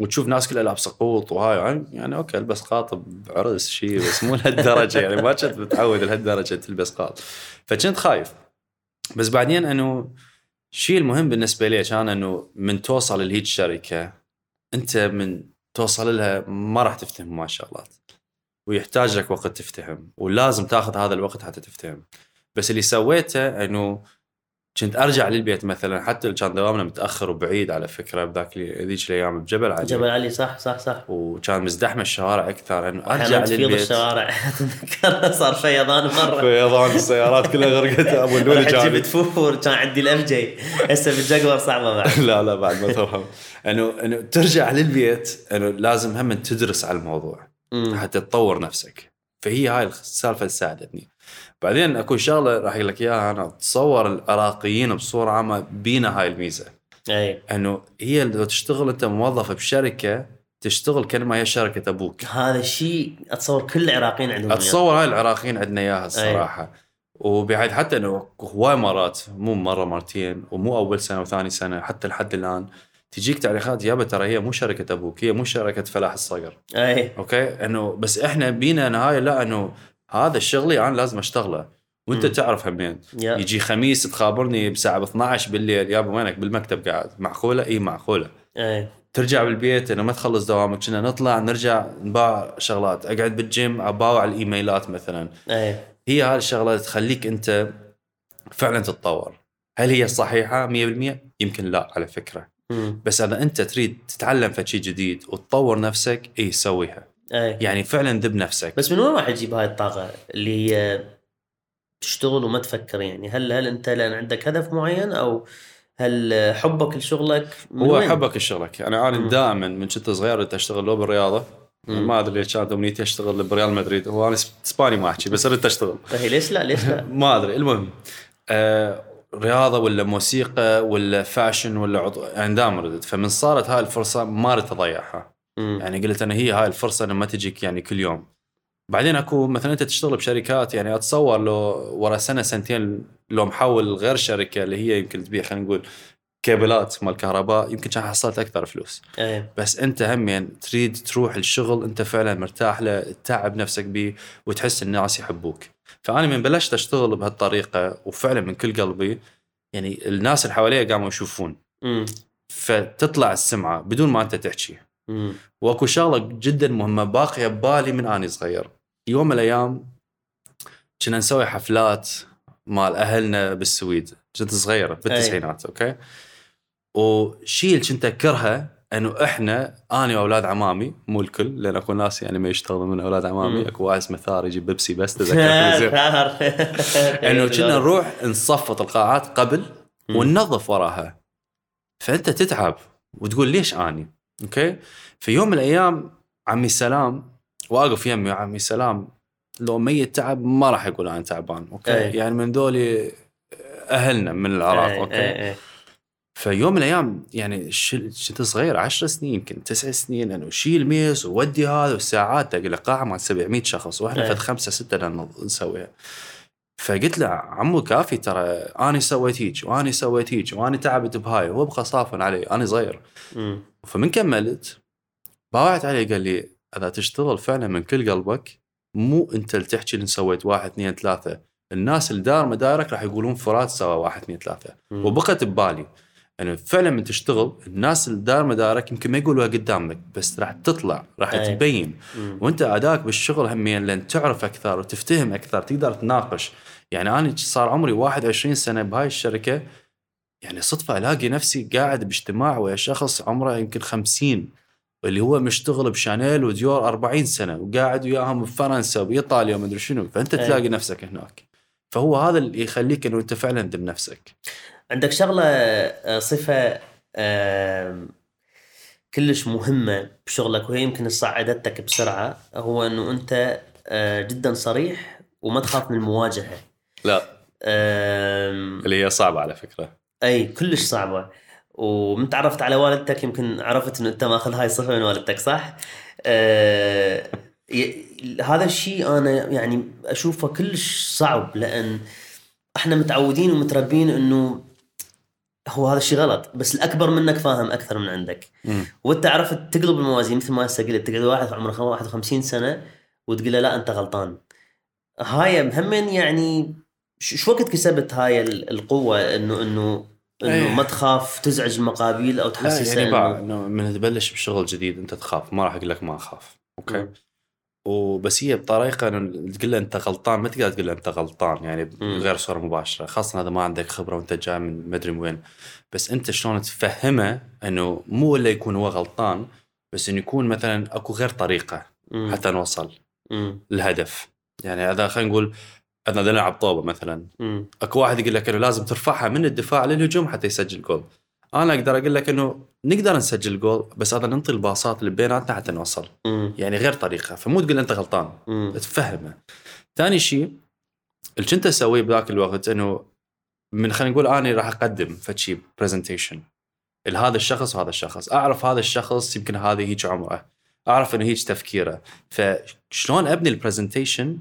وتشوف ناس كلها لابسة قوط وهاي يعني, يعني okay البس قاط بعرس شيء بس مو لهالدرجة. يعني ما كنت متعود لهالدرجة تلبس قاط. فكنت خايف. بس بعدين أنه الشيء المهم بالنسبة لي كان أنه من توصل لهيج شركة أنت من توصل لها ما راح تفتهم ما شغلات ويحتاج لك وقت تفتهم ولازم تاخذ هذا الوقت حتى تفتهم. بس اللي سويته إنه كنت أرجع للبيت مثلا حتى لو كان دوامنا متأخر وبعيد على فكرة بذاك ذيك الأيام بجبل علي. جبل علي صح صح صح. وكان مزدحمه الشوارع أكثر إنه أرجع أحيانا تفيض للبيت. الشوارع. اتذكر صار فيضان مرة. فيضان السيارات كلها غرقت. أبو اللولي جاني. جبت فور كان عندي الاف جي هسه بالجاكور صعبة بعد. لا لا بعد ما تفهم. إنه إنه ترجع للبيت إنه لازم هم تدرس على الموضوع. حتى تطور نفسك. فهي هاي السالفة اللي ساعدتني. بعدين أكو شغلة راح أقول لك إياها أنا أتصور العراقيين بصورة عامة بينا هاي الميزة. أي. إنه هي لو تشتغل أنت موظف بشركة تشتغل كانما هي شركة أبوك. هذا الشيء أتصور كل العراقيين عندهم. أتصور هاي العراقيين عندنا إياها الصراحة. وبعد حتى إنه هواي مرات مو مرة مرتين ومو أول سنة وثاني سنة حتى لحد الآن تجيك تعليقات يابا ترى هي مو شركة أبوك هي مو شركة فلاح الصقر. أي. أوكي؟ إنه بس إحنا بينا نهاية لا إنه هذا شغلي أنا لازم أشتغله. وأنت مم. تعرف همين يا. يجي خميس تخابرني بساعة ب 12 بالليل يابا وينك؟ بالمكتب قاعد. معقولة؟ إي معقولة. اي ترجع بالبيت إنه ما تخلص دوامك كنا نطلع نرجع نباع شغلات. أقعد بالجيم أباوع الإيميلات مثلا. اي هي هذه الشغلة تخليك أنت فعلا تتطور. هل هي صحيحة؟ 100% يمكن لا على فكرة. مم. بس اذا أنت تريد تتعلم في شيء جديد وتطور نفسك إي سويها. اي يعني فعلا ذب نفسك. بس من وين راح تجيب هاي الطاقة اللي هي تشتغل وما تفكر يعني؟ هل هل أنت لأن عندك هدف معين أو هل حبك لشغلك هو وين؟ حبك لشغلك. أنا مم. دائما من كنت صغير كنت اشتغل لو بالرياضة. ما أدري ليش كانت امنيتي اشتغل بريال مدريد. هو أنا إسباني ما أحكي بس ردت اشتغل فهي ليش لا؟ ليش لا؟ ما أدري. المهم آه رياضة ولا موسيقى ولا fashion ولا عضو يعني دائما ردت فمن صارت هاي الفرصة ما ردت أضيعها. يعني قلت أنا هي هاي الفرصة أنا ما تجيك يعني كل يوم. بعدين أكو مثلا أنت تشتغل بشركات يعني أتصور لو ورا سنة سنتين لو محول غير شركة اللي هي يمكن تبيع خلينا نقول كيبلات مال كهرباء يمكن كان حصلت أكثر فلوس. إيه. بس أنت هم يعني تريد تروح الشغل أنت فعلا مرتاح له تتعب نفسك به وتحس الناس يحبوك. فأنا من بلشت أشتغل بهالطريقة وفعلا من كل قلبي يعني الناس اللي حواليا قاموا يشوفون. مم. فتطلع السمعة بدون ما أنت تحكي. مم. واكو شغلة جدا مهمة باقية ببالي من أني صغير. يوم من الأيام كنا نسوي حفلات مال أهلنا بالسويد. كنت صغيره بالتسعينات أوكي؟ وشيء اللي كنت أكرهه إنه إحنا أنا وأولاد عمامي مو الكل لأن أكو ناس يعني ما يشتغلون من أولاد عمامي. أكو واحد اسمه ثار يجيب بيبسي بس تذكر إنه كنا نروح نصفط القاعات قبل. وننظف وراها. فأنت تتعب وتقول ليش أني؟ أوكي في يوم من الأيام عمي سلام وأقف يمي عمي سلام لو ميت تعب ما راح يقول أنا تعبان أوكي أي. يعني من ذولي أهلنا من العراق إيه، أوكي إيه، إيه. فيوم من الأيام يعني كنت صغير 10 سنين يمكن تسع سنين انه شيل ميس وودي هذا والساعات تلاقي له قاعة مال 700 شخص وإحنا إيه. فد خمسه ستة نسويها فقلت له عمو كافي ترى أنا سويت هيك وأنا سويت هيك وأنا تعبت بهاي وهو بقى صافن علي أنا صغير. فمن كملت باوعت عليه قال لي إذا تشتغل فعلا من كل قلبك مو أنت اللي تحكي اللي سويت واحد اثنين ثلاثة الناس اللي دار مدارك راح يقولون فرات سوى واحد اثنين ثلاثة. وبقت ببالي إنه فعلا من تشتغل الناس اللي دار مدارك يمكن ما يقولوها قدامك بس راح تطلع راح أي. تبين مم. وأنت أداك بالشغل همين لأن تعرف أكثر وتفتهم أكثر تقدر تناقش يعني أنا صار عمري 21 سنة بهاي الشركة يعني صدفة ألاقي نفسي قاعد باجتماع ويا شخص عمره يمكن 50 اللي هو مشتغل بشانيل وديور 40 سنة وقاعد وياهم بفرنسا بايطاليا ومدري شنو فأنت أي. تلاقي نفسك هناك فهو هذا اللي يخليك إنه أنت فعلا دم نفسك عندك شغلة آه، صفة آم، كلش مهمة بشغلك وهي يمكن صعدتك بسرعة هو إنه أنت آه، جدا صريح وما تخاف من المواجهة. لا. اللي هي صعبة على فكرة. أي كلش صعبة. ومن تعرفت على والدتك يمكن عرفت إنه أنت ماخذ هاي الصفة من والدتك صح؟ آه هذا الشيء أنا يعني أشوفه كلش صعب لأن إحنا متعودين ومتربين إنه هو هذا الشيء غلط بس الأكبر منك فاهم أكثر من عندك مم. وأنت عرفت تقلب الموازين مثل ما هسه قلت تقعد واحد عمره 51 سنة وتقول له لا أنت غلطان هاي همين يعني شو وقت كسبت هاي ال- القوة انه انه إنه إيه. ما تخاف تزعج المقابيل أو لا تحسسه يعني إنه من تبلش بشغل جديد أنت تخاف ما راح أقول لك ما أخاف أوكي مم. وبس هي بطريقة تقول له أنت غلطان ما تقدر تقول له أنت غلطان يعني مم. غير صورة مباشرة خاصة هذا ما عندك خبرة وأنت جاي من مدري من وين بس أنت شلون تفهمه إنه مو إلا يكون هو غلطان بس إنه يكون مثلا أكو غير طريقة مم. حتى نوصل مم. الهدف يعني هذا خلينا نقول اذا نلعب طوبه مثلا مم. أكو واحد يقول لك إنه لازم ترفعها من الدفاع للهجوم حتى يسجل جول أنا أقدر أقول لك إنه نقدر نسجل جول بس هذا ننطي ال passات اللي بيناتنا حتى نوصل. مم. يعني غير طريقة فمو تقول أنت غلطان. مم. تفهمه. ثاني شيء اللي كنت أسويه بذاك الوقت إنه من خلينا نقول اني راح أقدم فشي presentation لهذا الشخص وهذا الشخص. أعرف هذا الشخص يمكن هذا هيك عمره. أعرف إنه هيك تفكيره. فشلون أبني ال presentation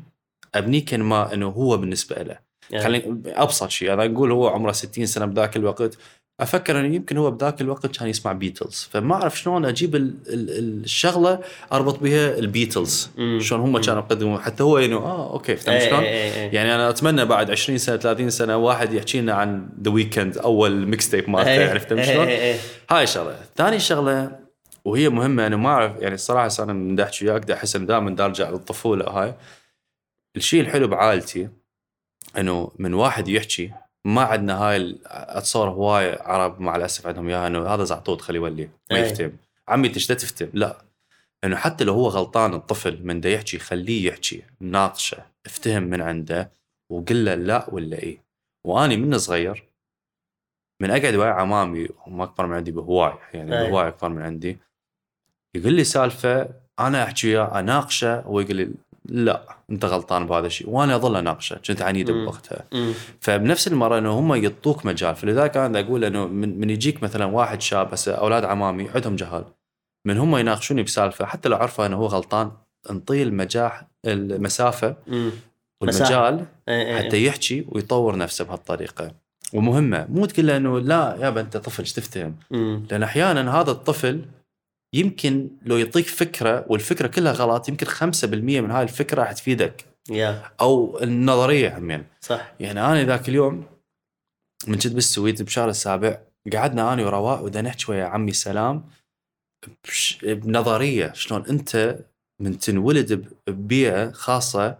أبنيه كان ما إنه هو بالنسبة له. يعني خلينا أبسط شيء. أنا نقول هو عمره 60 سنة بذاك الوقت. أفكر أنه يمكن هو بذاك الوقت كان يسمع بيتلز فما أعرف شلون أجيب ال ال الشغلة أربط بها البيتلز. شلون هم. كانوا يقدمون حتى هو إنه آه أوكي فهمت إيه، شلون؟ إيه، إيه،. يعني أنا أتمنى بعد 20 سنة 30 سنة واحد يحكي لنا عن ذا ويكند أول mixtape مالته عرفت شلون؟ هاي شغلة، ثاني شغلة وهي مهمة أنا ما أعرف يعني الصراحه أنا من أحكي وياك أحس إن دائما دا ارجع للطفولة هاي الشيء الحلو بعائلتي إنه من واحد يحكي ما عندنا هاي اتصور هواي عرب مع الأسف عندهم إياها إنه هذا زعطوط خليه يولي ما أي. يفتهم عمي تشتا تفتهم لا إنه حتى لو هو غلطان الطفل من دا يحكي خليه يحكي ناقشه افتهم من عنده وقل له لا ولا إيه وأني من صغير من أقعد ويا عمامي هم أكبر من عندي بهواي يعني أي. بهواي أكبر من عندي يقول لي سالفة أنا أحكي وياه أناقشه هو يقول لي لا انت غلطان بهذا الشيء وأنا اظل اناقشه كنت عنيد. بوقتها. فبنفس المرة إنه هم يعطوك مجال فلذلك أنا أقول إنه من, من يجيك مثلا واحد شاب هسه أولاد عمامي عندهم جهال من هم يناقشوني بسالفة حتى لو عرفوا إنه هو غلطان انطيه المجاح المسافة مم. والمجال إيه، إيه. حتى يحكي ويطور نفسه بهالطريقة ومهمة مو تقول له إنه لا يابا انت طفل إيش تفتهم. لأن أحيانا هذا الطفل يمكن لو يعطيك فكرة والفكرة كلها غلط يمكن 5% من هاي الفكرة راح تفيدك. يا. أو النظرية همين صح. يعني أنا ذاك اليوم من كنت بالسويد بشهر السابع قعدنا أنا ورواء ودا نحكي ويا عمي سلام. بش- بنظرية شلون أنت من تنولد ببيئة خاصة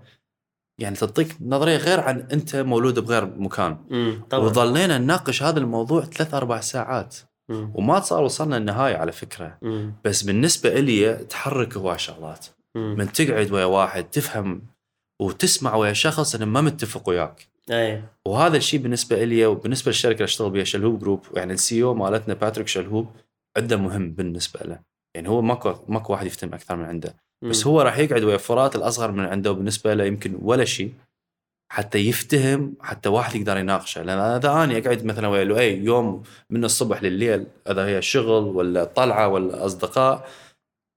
يعني تعطيك نظرية غير عن أنت مولود بغير مكان. مم. طبعا. وظلينا نناقش هذا الموضوع ثلاث أربع ساعات. مم. وما صار وصلنا النهاية على فكرة. مم. بس بالنسبة لي تحرك هواي شغلات. من تقعد ويا واحد تفهم وتسمع ويا شخص إنه ما متفق وياك. اي وهذا الشيء بالنسبة لي وبالنسبة للشركة اللي أشتغل بها شلهوب group يعني ال CEO مالتنا باتريك شلهوب عنده مهم بالنسبة له. يعني هو ماكو ماكو واحد يفتهم أكثر من عنده. بس هو راح يقعد ويا فرات الأصغر من عنده وبالنسبه له يمكن ولا شيء. حتى يفتهم حتى واحد يقدر يناقشه. لأن اذا أنا أقعد مثلا ويا لؤي يوم من الصبح لليل إذا هي شغل ولا طلعة ولا أصدقاء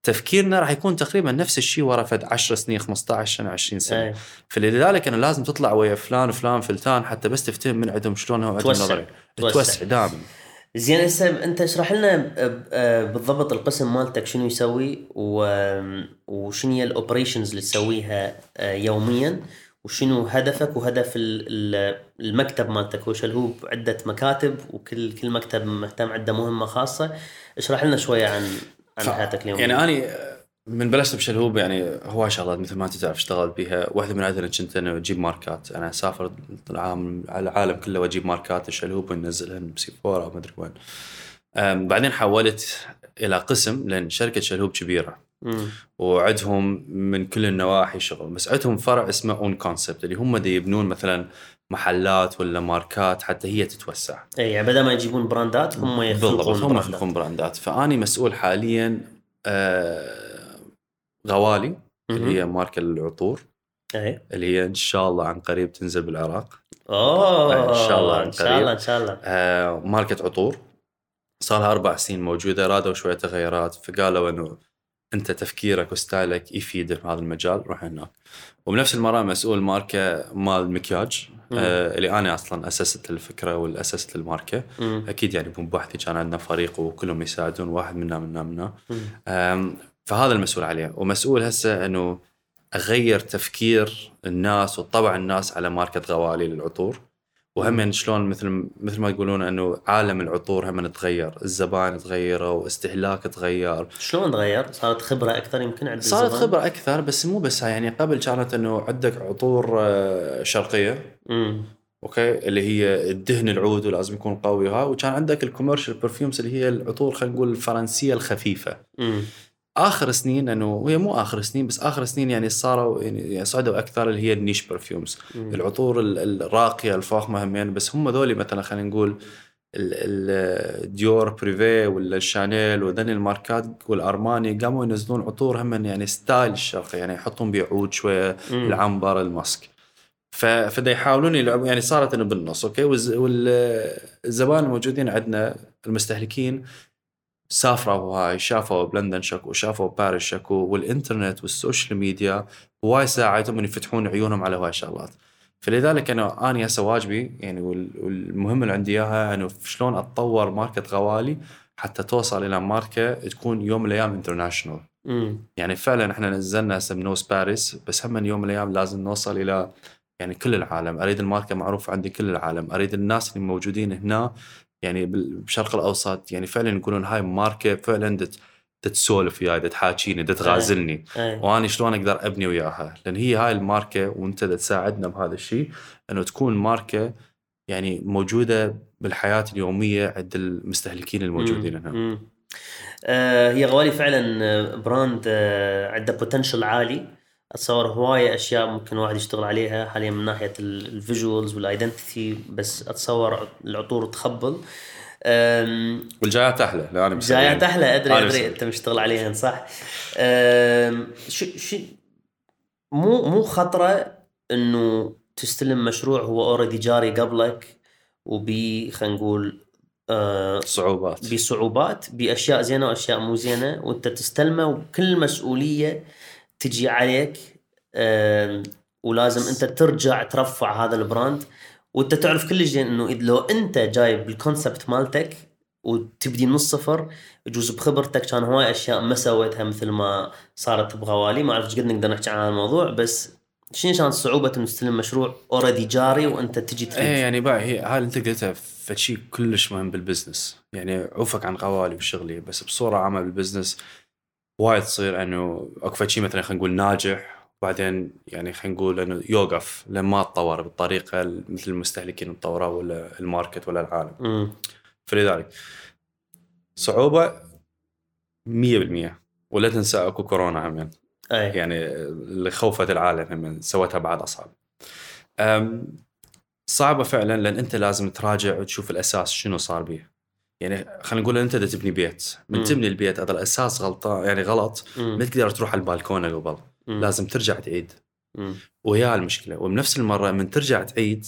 تفكيرنا راح يكون تقريبا نفس الشيء ورا فد 10 سنين 15 سنة 20 سنة. أي. فلذلك أنا لازم تطلع ويا فلان وفلان فلتان حتى بس تفتهم من عندهم شلون هو عندهم توسع. نظري. توسع. دائما. زين هسه أنت اشرح لنا آه، بالضبط القسم مالتك شنو يسوي وشنو هي ال operations اللي تسويها آه، يوميا. وشنو هدفك وهدف ال- ال- المكتب مالتك؟ وش هو عدة مكاتب وكل كل مكتب مهتم عنده مهمة خاصة. اشرح لنا شوية عن عن حياتك اليومية. يعني أنا من بلشت بشلهوب يعني هواي شغلات مثل ما أنت تعرف اشتغلت بها واحدة من عندنا كنت أنا أجيب ماركات. أنا أسافر العالم على العالم كله وأجيب ماركات الشلهوب وننزلهن بسيفورا أو مدري وين. أم، بعدين حولت إلى قسم لأن شركة شلهوب كبيرة. وعندهم من كل النواحي شغل. بس عندهم فرع اسمه own concept اللي هم دي يبنون مثلا محلات ولا ماركات حتى هي تتوسع. إي يعني بدل ما يجيبون brandات هم بالضبط يخلقون هم brandات. يخلقون براندات. فأني مسؤول حاليا آه غوالي اللي هي ماركة للعطور إي. اللي هي إن شاء الله عن قريب تنزل بالعراق. أوه إن شاء الله عن إن شاء قريب. الله إن شاء الله. آه ماركة عطور. صار لها أربع سنين موجودة رادوا شوية تغيرات فقالوا إنه أنت تفكيرك وستايلك يفيد في هذا المجال روح هناك. وبنفس المرة مسؤول ماركة مال مكياج آه اللي أنا أصلا أسست الفكرة والأسست الماركة. مم. أكيد يعني بمبحثي كان عندنا فريق وكلهم يساعدون واحد منا منا منا. فهذا المسؤول عليه. ومسؤول هسه إنه أغير تفكير الناس وطبع الناس على ماركة غوالي للعطور. وهم شلون مثل مثل ما يقولون إنه عالم العطور هم تغير الزبائن تغيروا واستهلاك تغير. شلون تغير؟ صارت خبرة أكثر يمكن عند صارت الزبائن؟ خبرة أكثر بس مو بس هاي يعني قبل كانت إنه عندك عطور آه، شرقية. امم أوكي؟ اللي هي الدهن العود ولازم يكون قوي وها وكان عندك ال commercial perfumes اللي هي العطور خلينا نقول الفرنسية الخفيفة. امم آخر سنين انه وهي مو آخر سنين بس آخر سنين يعني صاروا يعني صعدوا أكثر اللي هي ال niche perfumes العطور ال- الراقية الفاخمة همين بس هم ذولي مثلا خلينا نقول ال- ال- ديور privé ولا الشانيل وذن الماركات والارماني قاموا ينزلون عطور هم يعني style الشرقي يعني يحطون بيه عود شوية. العنبر المسك. فدا يحاولون يلعبون يعني صارت إنه بالنص أوكي؟ والز- والزبائن الموجودين عندنا المستهلكين سافروا هاي شافوا بلندن شكو شافوا باريس شكو والإنترنت والسوشيال ميديا هواي ساعدهم إن يفتحون عيونهم على هواي الشغلات. فلذلك أنا اني هسه واجبي يعني وال- والمهم اللي عندي إياها إنه شلون أتطور ماركه غوالي حتى توصل إلى ماركة تكون يوم من الأيام international يعني فعلا إحنا نزلنا هسه بنوس باريس بس هم من يوم من الأيام لازم نوصل إلى يعني كل العالم. أريد الماركة معروفة عندي كل العالم. أريد الناس اللي موجودين هنا يعني بال- بالشرق الأوسط يعني فعلا يقولون هاي ماركة فعلا دت تسولف وياي تحاكيني تغازلني اي واني شلون أقدر أبني وياها؟ لأن هي هاي الماركة وأنت تساعدنا بهذا الشيء إنه تكون ماركة يعني موجودة بالحياة اليومية عند المستهلكين الموجودين هنا. مم. آه هي غوالي فعلا آه، brand آه عنده potential عالي. أتصور هواية أشياء ممكن واحد يشتغل عليها حاليا من ناحية ال visuals وال identity بس أتصور العطور تخبل والجايات أحلى لا أنا مسويها. جايات أحلى أدري أدري. أنت مشتغل عليهن صح شو شو مو مو خطرة إنه تستلم مشروع هو already جاري قبلك وبي خلينا نقول آه، صعوبات بصعوبات بأشياء زينة وأشياء مو زينة وأنت تستلمه وكل مسؤولية تجي عليك ولازم أنت ترجع ترفع هذا ال brand. وأنت تعرف كل شيء إنه لو أنت جايب ال concept مالتك وتبدي من الصفر يجوز بخبرتك كان هواي أشياء ما سويتها مثل ما صارت بغوالي. ما أعرف إيش قد نقدر نحكي عن هذا الموضوع بس شنو كانت صعوبة انه تستلم مشروع already جاري وأنت تجي إيه تريد يعني بقى هي هاي أنت قلتها فشي كلش مهم بال business. يعني عوفك عن غوالي وشغلي بس بصورة عامة بال business وايد تصير انه اكو شيء مثلا خلينا نقول ناجح وبعدين يعني خلينا نقول انه يوقف لما تطور بالطريقة ال- مثل المستهلكين مطوره ولا ال market ولا العالم مم. فلذلك صعوبة 100% ولا تنسى اكو كورونا هم أي يعني اللي خوفت العالم هم سوتها بعد أصعب. صعبة فعلا لأن أنت لازم تراجع وتشوف الأساس شنو صار به. يعني خلينا نقول أنت دا تبني بيت، من. تبني البيت اذا الأساس غلطان يعني غلط. ما تقدر تروح على البالكونة قبل،. لازم ترجع تعيد. ويا المشكلة وبنفس المرة من ترجع تعيد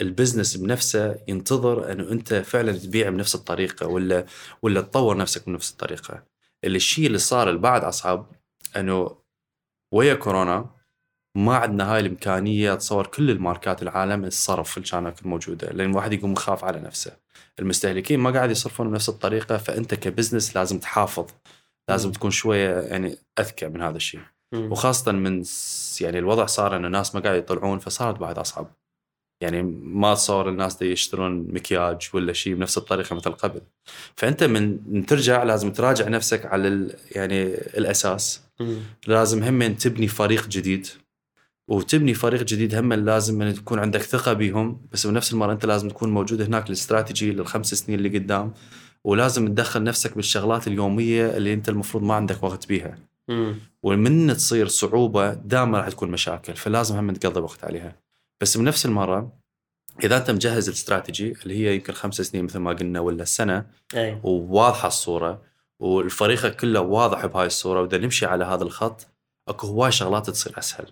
ال business بنفسه ينتظر إنه أنت فعلا تبيع بنفس الطريقة ولا ولا تطور نفسك بنفس الطريقة. اللي الشيء اللي صار بعد أصعب إنه ويا كورونا ما عندنا هاي الإمكانية تصور كل الماركات العالم الصرف اللي كانت موجودة لأن الواحد يقوم يخاف على نفسه. المستهلكين ما قاعد يصرفون بنفس الطريقة فأنت ك business لازم تحافظ لازم. تكون شوية يعني أذكى من هذا الشيء. مم. وخاصة من يعني الوضع صار ان الناس ما قاعد يطلعون فصارت بعد أصعب. يعني ما تصور الناس دي يشترون مكياج ولا شيء بنفس الطريقة مثل قبل. فأنت من ترجع لازم تراجع نفسك على يعني الأساس. لازم هم تبني فريق جديد وتبني فريق جديد هم لازم أن تكون عندك ثقة بيهم بس بنفس المرة أنت لازم تكون موجود هناك الاستراتيجي للخمس سنين اللي قدام ولازم تدخل نفسك بالشغلات اليومية اللي أنت المفروض ما عندك وقت بيها. ومن تصير صعوبة دائما راح تكون مشاكل فلازم هم تقضي وقت عليها. بس بنفس المرة إذا أنت مجهز الاستراتيجي اللي هي يمكن خمس سنين مثل ما قلنا ولا سنة أي. وواضحة الصورة والفريق كله واضح بهاي الصورة وبدنا نمشي على هذا الخط أكو هواي شغلات تصير أسهل.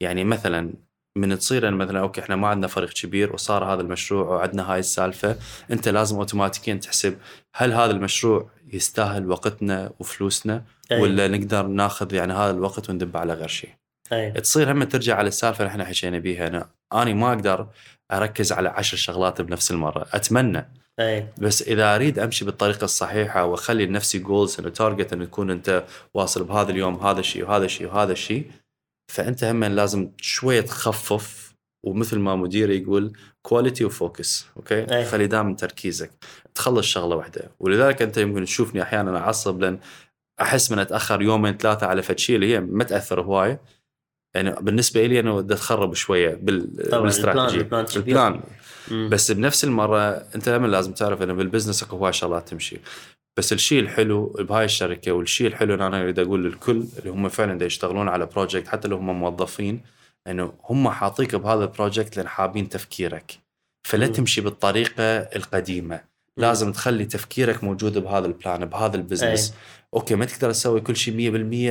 يعني مثلا من تصير مثلا okay إحنا ما عندنا فريق كبير وصار هذا المشروع وعندنا هاي السالفة أنت لازم اوتوماتيكيا تحسب هل هذا المشروع يستاهل وقتنا وفلوسنا أي. ولا نقدر ناخذ يعني هذا الوقت وندب على غير شيء. اي تصير هم ترجع على السالفة اللي إحنا حكينا بيها أنا اني ما أقدر أركز على عشر شغلات بنفس المرة. أتمنى. اي بس إذا أريد أمشي بالطريقة الصحيحة وأخلي لنفسي goals إنه target إنه تكون أنت واصل بهذا اليوم هذا الشيء وهذا الشيء وهذا الشيء فأنت هم لازم شوية تخفف ومثل ما مديري يقول quality و focus okay أي. خلي دائما تركيزك تخلص شغلة واحدة ولذلك أنت يمكن تشوفني أحيانا أعصب لأن أحس من أتأخر يومين ثلاثة على فد شيء اللي هي ما تأثر هوايه يعني بالنسبة لي انه بدي أتخرب شوية بال... طبعاً، بالاستراتيجي البلان- البلان. البلان. بس بنفس المرة أنت دائما لازم تعرف إنه بال business أكو هواي شغلات تمشي بس الشيء الحلو بهاي الشركة والشيء الحلو اللي أنا أريد أقول للكل اللي هم فعلا دا يشتغلون على project حتى لو هم موظفين إنه هم حاطيك بهذا ال project لأن حابين تفكيرك. فلا مم. تمشي بالطريقة القديمة. لازم تخلي تفكيرك موجود بهذا ال plan بهذا ال business okay ما تقدر تسوي كل شيء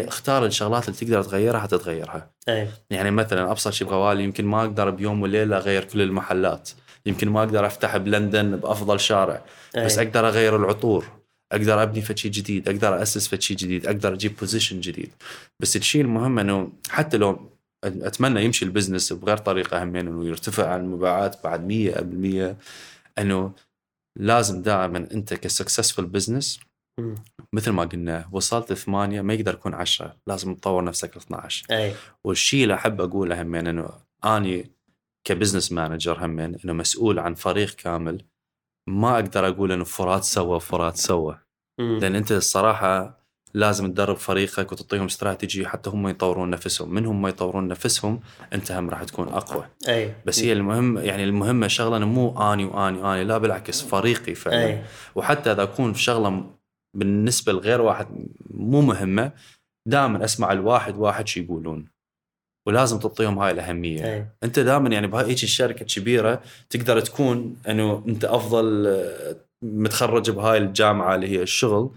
100% اختار الشغلات اللي تقدر تغيرها حتتغيرها. اي يعني مثلا أبسط شيء بغوالي يمكن ما أقدر بيوم وليلة أغير كل المحلات. يمكن ما أقدر أفتح بلندن بأفضل شارع أي. بس أقدر أغير العطور. أقدر أبني فد شيء جديد أقدر اسس فد شيء جديد أقدر أجيب position جديد. بس الشيء المهم أنه حتى لو أتمنى يمشي ال business بغير طريقة همين أنه يرتفع عن المبيعات بعد 100% أنه لازم دائما أنت ك successful business. مثل ما قلنا وصلت ثمانية ما يقدر يكون عشرة لازم تطور نفسك ل 12 أي. والشيء اللي أحب أقوله همين أنه أني ك business manager همين أنه مسؤول عن فريق كامل ما أقدر أقول إنه فرات سوى فرات سوى. لأن أنت الصراحة لازم تدرب فريقك وتعطيهم استراتيجي حتى هم يطورون نفسهم. من هم يطورون نفسهم انت هم راح تكون أقوى. أي. بس هي المهم يعني المهمه شغلة مو آني وآني وآني لا بالعكس فريقي فعلا. أي. وحتى إذا أكون في شغلة بالنسبة لغير واحد مو مهمة دائما أسمع الواحد واحد شو يقولون. ولازم تعطيهم هاي الأهمية. اي أنت دائما يعني بهاي هيك الشركة الكبيرة تقدر تكون إنه أنت أفضل آه، متخرج بهاي الجامعة اللي هي الشغل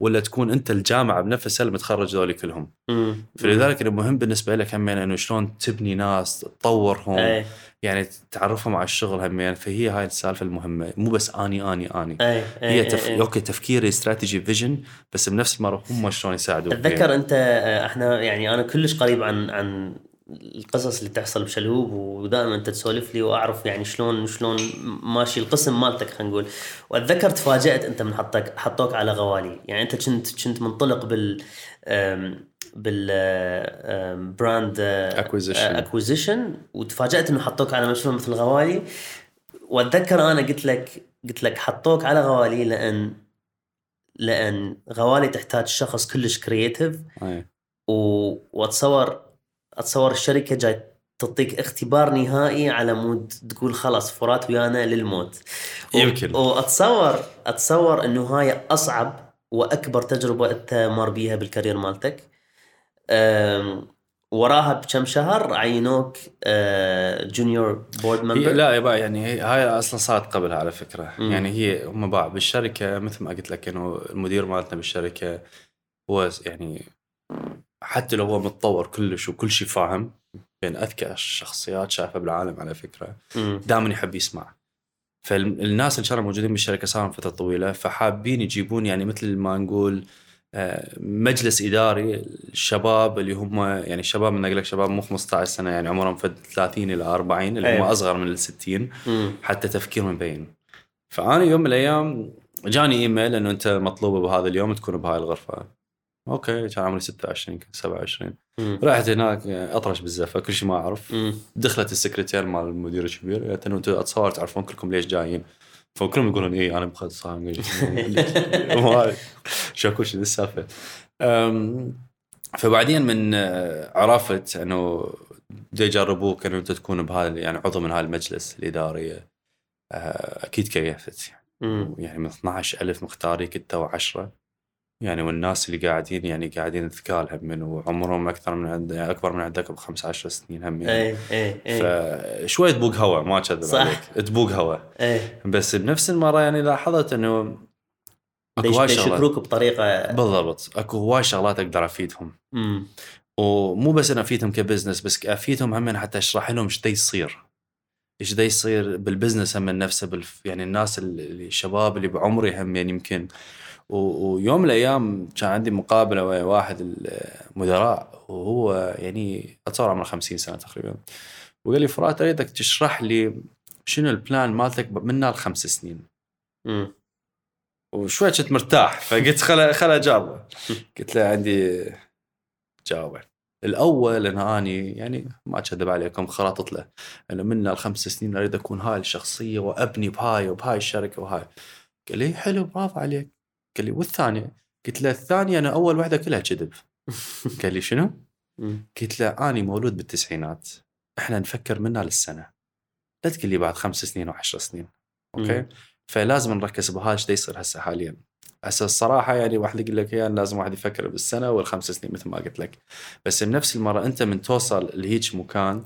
ولا تكون أنت الجامعة بنفسها اللي متخرج ذولي كلهم. مم. فلذلك المهم بالنسبة لك همين إنه شلون تبني ناس تطورهم اي يعني تعرفهم على الشغل همين. فهي هاي السالفة المهمة. مو بس أني أني أني. اي هي اي تف... اي. okay تفكيري strategy vision بس بنفس المرة هم شلون يساعدوا أتذكر أنت آه، إحنا يعني أنا كلش قريب عن عن القصص اللي تحصل بشلهوب ودائما أنت تسولف لي وأعرف يعني شلون شلون ماشي القسم مالتك خلينا نقول. وأتذكر تفاجأت أنت من حطك حطوك على غوالي. يعني أنت كنت كنت منطلق بال بال brand Acquisition. acquisition وتفاجأت إنه حطوك على مشروع مثل غوالي. وأتذكر أنا قلت لك قلت لك حطوك على غوالي لأن لأن غوالي تحتاج شخص كلش creative. وأتصور أتصور الشركة جاي تعطيك اختبار نهائي على مود تقول خلاص فرات ويانا للموت. يمكن. واتصور أتصور إنه هاي أصعب وأكبر تجربة أنت مار بيها بال career مالتك. وراها بكم شهر عينوك. junior board member لا يبا يعني هاي أصلا صارت قبلها على فكرة مم. يعني هي هم باع بالشركة مثل ما قلت لك إنه المدير مالتنا بالشركة هو يعني حتى لو هو متطور كلش وكل شيء فاهم بين أذكى الشخصيات شايفها بالعالم على فكرة. دائما يحب يسمع فالناس اللي كانوا موجودين بالشركة صار فترة طويلة فحابين يجيبون يعني مثل ما نقول آه، مجلس إداري الشباب اللي هم يعني الشباب من أقول لك شباب مو 15 سنة يعني عمرهم فد 30 إلى 40 اللي هم أيوة. أصغر من ال 60 مم. حتى تفكيرهم يبين فأنا يوم من الأيام جاني إيميل إنه أنت مطلوب بهذا اليوم تكون بهاي الغرفة okay كان عمري 26 كنت 27 مم. رحت هناك أطرش بالزفة كل شيء ما أعرف. مم. دخلت السكرتير مال المدير الكبير قالت انه أنتم أتصور تعرفون كلكم ليش جايين؟ فكلهم يقولون اي أنا مخلص صار شكو شو السالفة. فبعدين من آه، عرفت إنه يجربوك إنه أنت تكون بهذا يعني عضو من هذا المجلس الاداريه آه، أكيد كيفت مم. يعني من 12000 مختارينك أنت top 10 يعني والناس اللي قاعدين يعني قاعدين ثقال هم من وعمرهم أكثر من عند أكبر من عندك ب 15 سنين هم يعني اي اي اي فشوي تبوق هوا ما اكذب صح. عليك تبوق هوا. اي بس بنفس المرة يعني لاحظت إنه أكو هواي شغلات. يشكروك بطريقة بالضبط. أكو هواي شغلات أقدر أفيدهم. مم. ومو بس أنا أفيدهم ك business بس أفيدهم هم حتى أشرح لهم إيش يصير. إيش دا يصير بال business هم نفسه بالف يعني الناس اللي الشباب اللي بعمري هم يعني يمكن و- ويوم من الأيام كان عندي مقابلة ويا واحد المدراء وهو يعني أتصور عمره 50 سنة تقريبا وقال لي فرات أريدك تشرح لي شنو ال plan مالتك من الخمس سنين. وشوي كنت مرتاح فقلت خل خل أجاوبه. قلت له عندي جاوبه الأول إن أني يعني ما اكذب عليكم خرطت له. إنه من الخمس سنين أريد أكون هاي الشخصية وأبني بهاي وبهاي الشركة وهاي. قال لي حلو برافو عليك. قال لي والثانية؟ قلت له الثانية أنا أول واحدة كلها كذب قال لي شنو؟ قلت له أني مولود بالتسعينات. إحنا نفكر منها للسنة. لا تقول لي بعد خمس سنين وعشر سنين. okay. فلازم نركز بهذا إيش يصير هسه حاليا. هسه الصراحة يعني واحد يقول لك يعني لازم واحد يفكر بالسنة والخمس سنين مثل ما قلت لك. بس بنفس المرة أنت من توصل لهيج مكان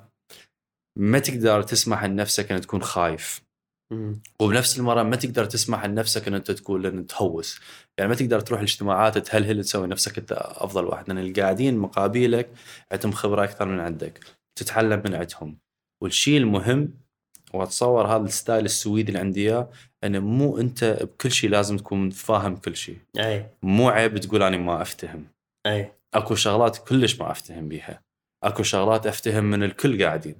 ما تقدر تسمح لنفسك ان تكون خايف. مم. وبنفس المرة ما تقدر تسمح لنفسك ان أنت تقول ان تهوس. يعني ما تقدر تروح الاجتماعات تهلهل تسوي نفسك أنت أفضل واحد لأن اللي قاعدين مقابلك عندهم خبرة أكثر من عندك. تتعلم من عندهم. والشيء المهم واتصور هذا الستايل السويدي اللي عندي إياه إنه مو أنت بكل شيء لازم تكون فاهم كل شيء أي. مو عيب تقول أنا ما أفتهم. أي. أكو شغلات كلش ما أفتهم بيها. أكو شغلات أفتهم من الكل قاعدين.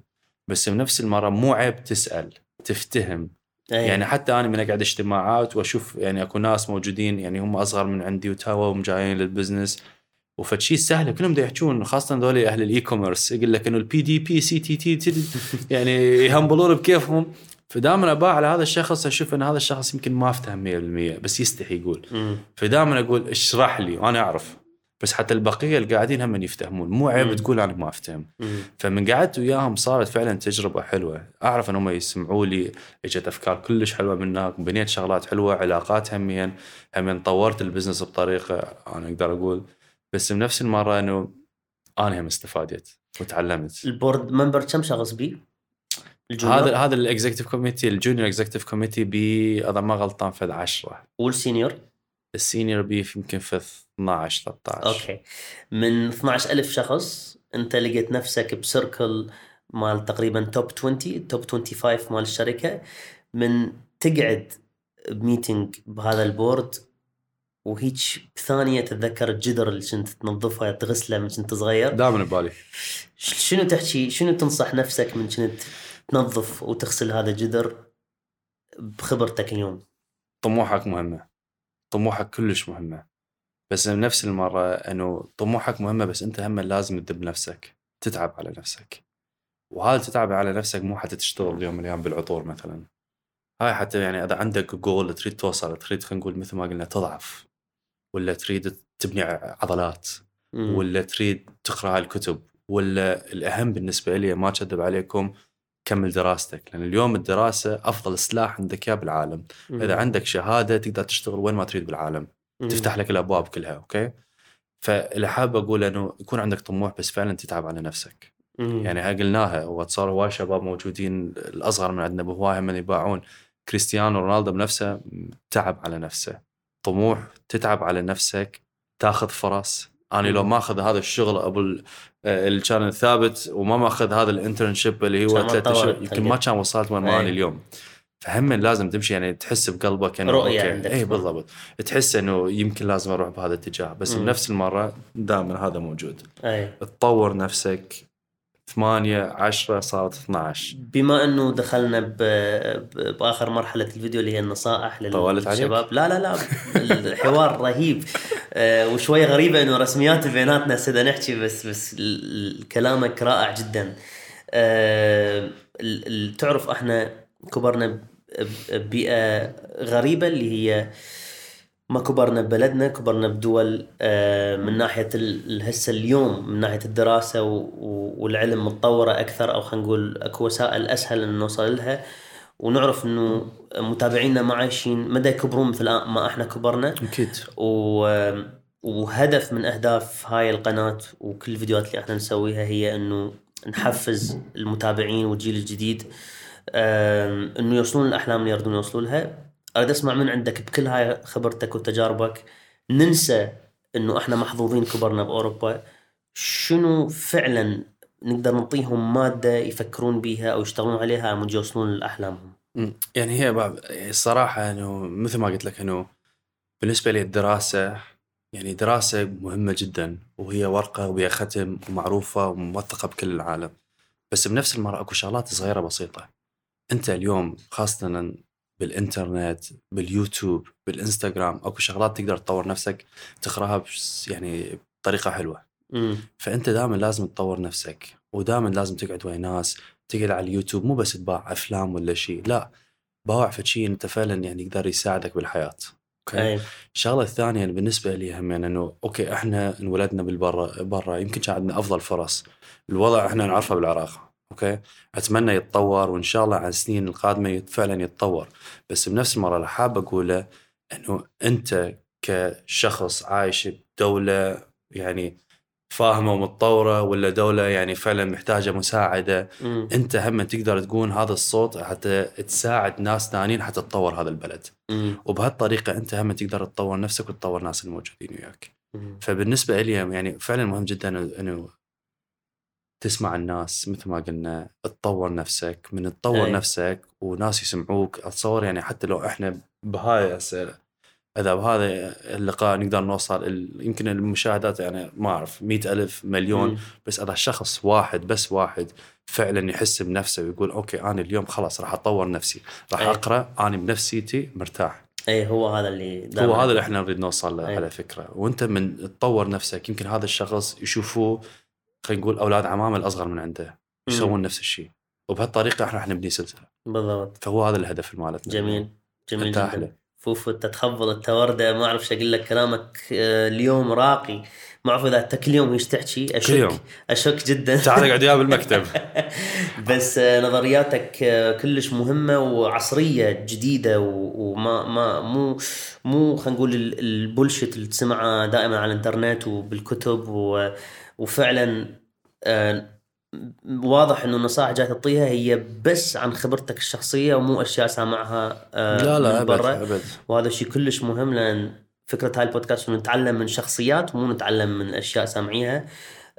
بس بنفس المرة مو عيب تسأل تفتهم. أي. يعني حتى أنا من أقعد اجتماعات وأشوف يعني أكو ناس موجودين يعني هم أصغر من عندي وتوهم جايين لل business وفشي سهله كلهم دا يحجون خاصة ذول أهل ال e-commerce يقول لك إنه ال PDP CTT يعني يهمبلون بكيفهم فدائما اباع على هذا الشخص أشوف إن هذا الشخص يمكن ما أفتهم 100% بس يستحي يقول. فدائما أقول اشرح لي وأنا أعرف بس حتى البقية اللي قاعدين هم يفتهمون مو عيب. تقول أنا ما أفتهم. فمن قعدت وياهم صارت فعلا تجربة حلوة أعرف إن هم يسمعوا لي إجت أفكار كلش حلوة من هناك بنيت شغلات حلوة علاقات همين همين طورت البزنس بطريقة أنا أقدر أقول بس بنفس المرة إنه أنا هم استفادت وتعلمت. ال board member كم شخص بي؟ هذا هذا ال executive committee ال junior executive committee بي إذا ما غلطان في 10 وال senior؟ ال senior بي يمكن في 12 13 okay. من 12000 شخص أنت لقيت نفسك ب circle مال تقريبا top 20 top 25 مال الشركة. من تقعد ب meeting بهذا ال board وهيك بثانيه تتذكر الجدر اللي كنت تنظفها تغسله من كنت صغير. دائما ببالي. شنو تحكي؟ شنو تنصح نفسك من كنت تنظف وتغسل هذا الجدر بخبرتك اليوم؟ طموحك مهمة. طموحك كلش مهمة. بس بنفس المرة إنه طموحك مهمة بس أنت هم لازم تدب نفسك. تتعب على نفسك. وهذا تتعب على نفسك مو حتى تشتغل يوم من الأيام بالعطور مثلا. هاي حتى يعني إذا عندك جول تريد توصل تريد خلينا نقول مثل ما قلنا تضعف. ولا تريد تبني عضلات مم. ولا تريد تقرأ هالكتب ولا الأهم بالنسبة لي ما أكذب عليكم كمل دراستك لأن اليوم الدراسة أفضل سلاح عندك اياه بالعالم مم. إذا عندك شهادة تقدر تشتغل وين ما تريد بالعالم مم. تفتح لك الأبواب كلها okay فاللي حاب أقول إنه يكون عندك طموح بس فعلا تتعب على نفسك مم. يعني هاي قلناها وصار هواي شباب موجودين الأصغر من عندنا بهواي من يباوعون كريستيانو رونالدو بنفسه تعب على نفسه طموح تتعب على نفسك تاخذ فرص أنا لو مم. ماخذ هذا الشغل أبو ال- آه، اللي كان الثابت وما ماخذ هذا ال internship اللي هو ما ثلاث اشهر يمكن ما كان وصلت وين ما. أنا اليوم فهم لازم تمشي يعني تحس بقلبك إنه رؤية okay، عندك. اي بالضبط تحس إنه يمكن لازم أروح بهذا الاتجاه بس. بنفس المرة دائما هذا موجود اي تطور نفسك 8 10 صارت 12 بما أنه دخلنا ب... ب... بآخر مرحلة الفيديو اللي هي النصائح؟ للشباب. لا لا لا الحوار رهيب. آه، وشوي غريبة إنه رسميات بيناتنا هسه نحكي بس بس كلامك رائع جدا. آه، تعرف إحنا كبرنا ببيئة غريبة اللي هي ما كبرنا ببلدنا كبرنا بدول آه، من ناحية هسه اليوم من ناحية الدراسة والعلم متطورة أكثر أو خلينا نقول أكو وسائل أسهل إن نوصل لها. ونعرف إنه متابعينا ما عايشين مدى يكبرون مثل ما إحنا كبرنا. أكيد. و... وهدف من أهداف هاي القناة وكل الفيديوهات اللي إحنا نسويها هي إنه نحفز المتابعين والجيل الجديد إنه يوصلون الأحلام اللي يردون يوصلوا لها. أريد أسمع من عندك بكل هاي خبرتك وتجاربك ننسى إنه إحنا محظوظين كبرنا بأوروبا. شنو فعلا نقدر نعطيهم مادة يفكرون بيها أو يشتغلون عليها من يوصلون لأحلامهم. يعني هي بعض الصراحة إنه مثل ما قلت لك إنه بالنسبة لي الدراسة يعني دراسة مهمة جدا وهي ورقة وهي ختم ومعروفة وموثقة بكل العالم. بس بنفس المرة أكو شغلات صغيرة بسيطة. أنت اليوم خاصة بالإنترنت باليوتيوب بالإنستغرام أكو شغلات تقدر تطور نفسك تقراها يعني بطريقة حلوة. امم فأنت دائما لازم تطور نفسك ودائما لازم تقعد ويا ناس تقعد على اليوتيوب مو بس تباوع أفلام ولا شيء لا باوع في شيء أنت فعلا يعني يقدر يساعدك بالحياة. okay؟ الشغلة الثانية اللي بالنسبة لي هم يعني إنه okay إحنا انولدنا بالبرا برا يمكن كان عندنا أفضل فرص. الوضع إحنا نعرفه بالعراق. okay؟ أتمنى يتطور وإن شاء الله على السنين القادمة فعلا يتطور. بس بنفس المرة اللي حاب أقوله إنه أنت كشخص عايش بدولة يعني فاهمة ومتطورة ولا دولة يعني فعلا محتاجة مساعدة امم أنت هم تقدر تكون هذا الصوت حتى تساعد ناس ثانيين حتى تطور هذا البلد. امم وبهالطريقة أنت هم تقدر تطور نفسك وتطور الناس الموجودين وياك. فبالنسبة لي يعني فعلا مهم جدا إنه تسمع الناس مثل ما قلنا تطور نفسك من تطور أي. نفسك وناس يسمعوك أتصور يعني حتى لو إحنا بهاي هسه إذا بهذا اللقاء نقدر نوصل ال- يمكن المشاهدات يعني ما أعرف مئة ألف مليون مم. بس اذا شخص واحد بس واحد فعلا يحس بنفسه ويقول أوكي أنا اليوم خلاص راح أطور نفسي راح أي. أقرأ أنا بنفسيتي مرتاح اي هو هذا اللي هو هذا اللي إحنا نريد نوصل له أي. على فكرة وأنت من تطور نفسك يمكن هذا الشخص يشوفوه خلينا نقول أولاد عمامه الأصغر من عنده يسوون نفس الشيء. وبهالطريقة إحنا راح نبني سلسلة. بالضبط. فهو هذا الهدف مالتنا. جميل. جميل جدا. فوفو انت تخبل انت ورده ما أعرف شو أقول لك كلامك آه، اليوم راقي. ما اعرف إذا انت كل يوم إيش تحكي اشك كل يوم. أشك جدا. تعال اقعد وياه بالمكتب. بس آه، نظرياتك آه، كلش مهمة وعصرية جديدة وما ما مو مو خلينا نقول ال- ال bullshit اللي تسمعه دائما على الإنترنت وبالكتب و- وفعلا آه، واضح إنه النصائح جاي تعطيها هي بس عن خبرتك الشخصية ومو أشياء سامعها آه، لا لا برا. أبد. وهذا شيء كلش مهم لأن فكرة هاي البودكاست إنه نتعلم من شخصيات مو نتعلم من أشياء سامعيها.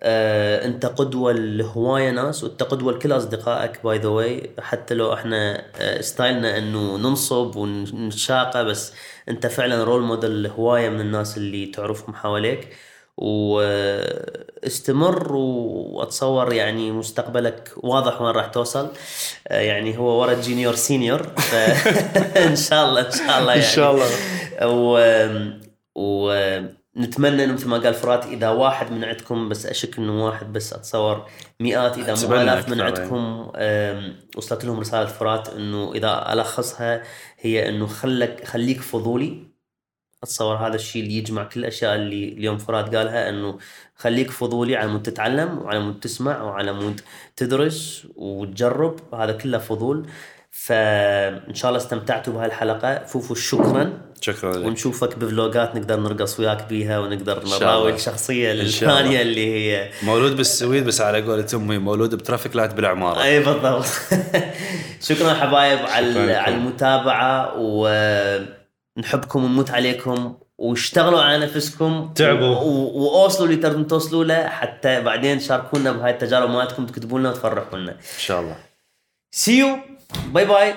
آه، أنت قدوة لهواية ناس وأنت قدوة لكل أصدقائك by the way حتى لو إحنا آه، style نا إنه ننصب ونتشاقى بس أنت فعلا role model لهواية من الناس اللي تعرفهم حواليك. واستمر واتصور يعني مستقبلك واضح وين راح توصل. آه، يعني هو ورا ال junior senior فان شاء الله إن شاء الله إن يعني شاء الله. و... ونتمنى إنه مثل ما قال فرات إذا واحد من عندكم بس أشك إنه واحد بس أتصور مئات إذا مو آلاف من أكثر، عندكم وصلت لهم رسالة فرات إنه إذا ألخصها هي إنه خلك خليك فضولي. أتصور هذا الشيء اللي يجمع كل الأشياء اللي اليوم فرات قالها إنه خليك فضولي على مود تتعلم وعلى مود تسمع وعلى مود تدرس وتجرب هذا كله فضول. فإن شاء الله استمتعتوا بهالحلقة. فوفو شكرا. شكرا لك. ونشوفك بفلوجات نقدر نرقص وياك بيها ونقدر شاء الله. نراويج شخصية إن شاء الله. الثانية اللي هي. مولود بالسويد بس على قولة أمي مولود ب traffic light بالعمارة. أي بالضبط. شكرا حبايب على. على المتابعة ونحبكم ونموت عليكم واشتغلوا على نفسكم تعبوا. وأوصلوا اللي تقدرون توصلوا له حتى بعدين شاركونا بهاي التجارب مالتكم تكتبوا لنا وتفرحوا لنا. إن شاء الله. see you bye bye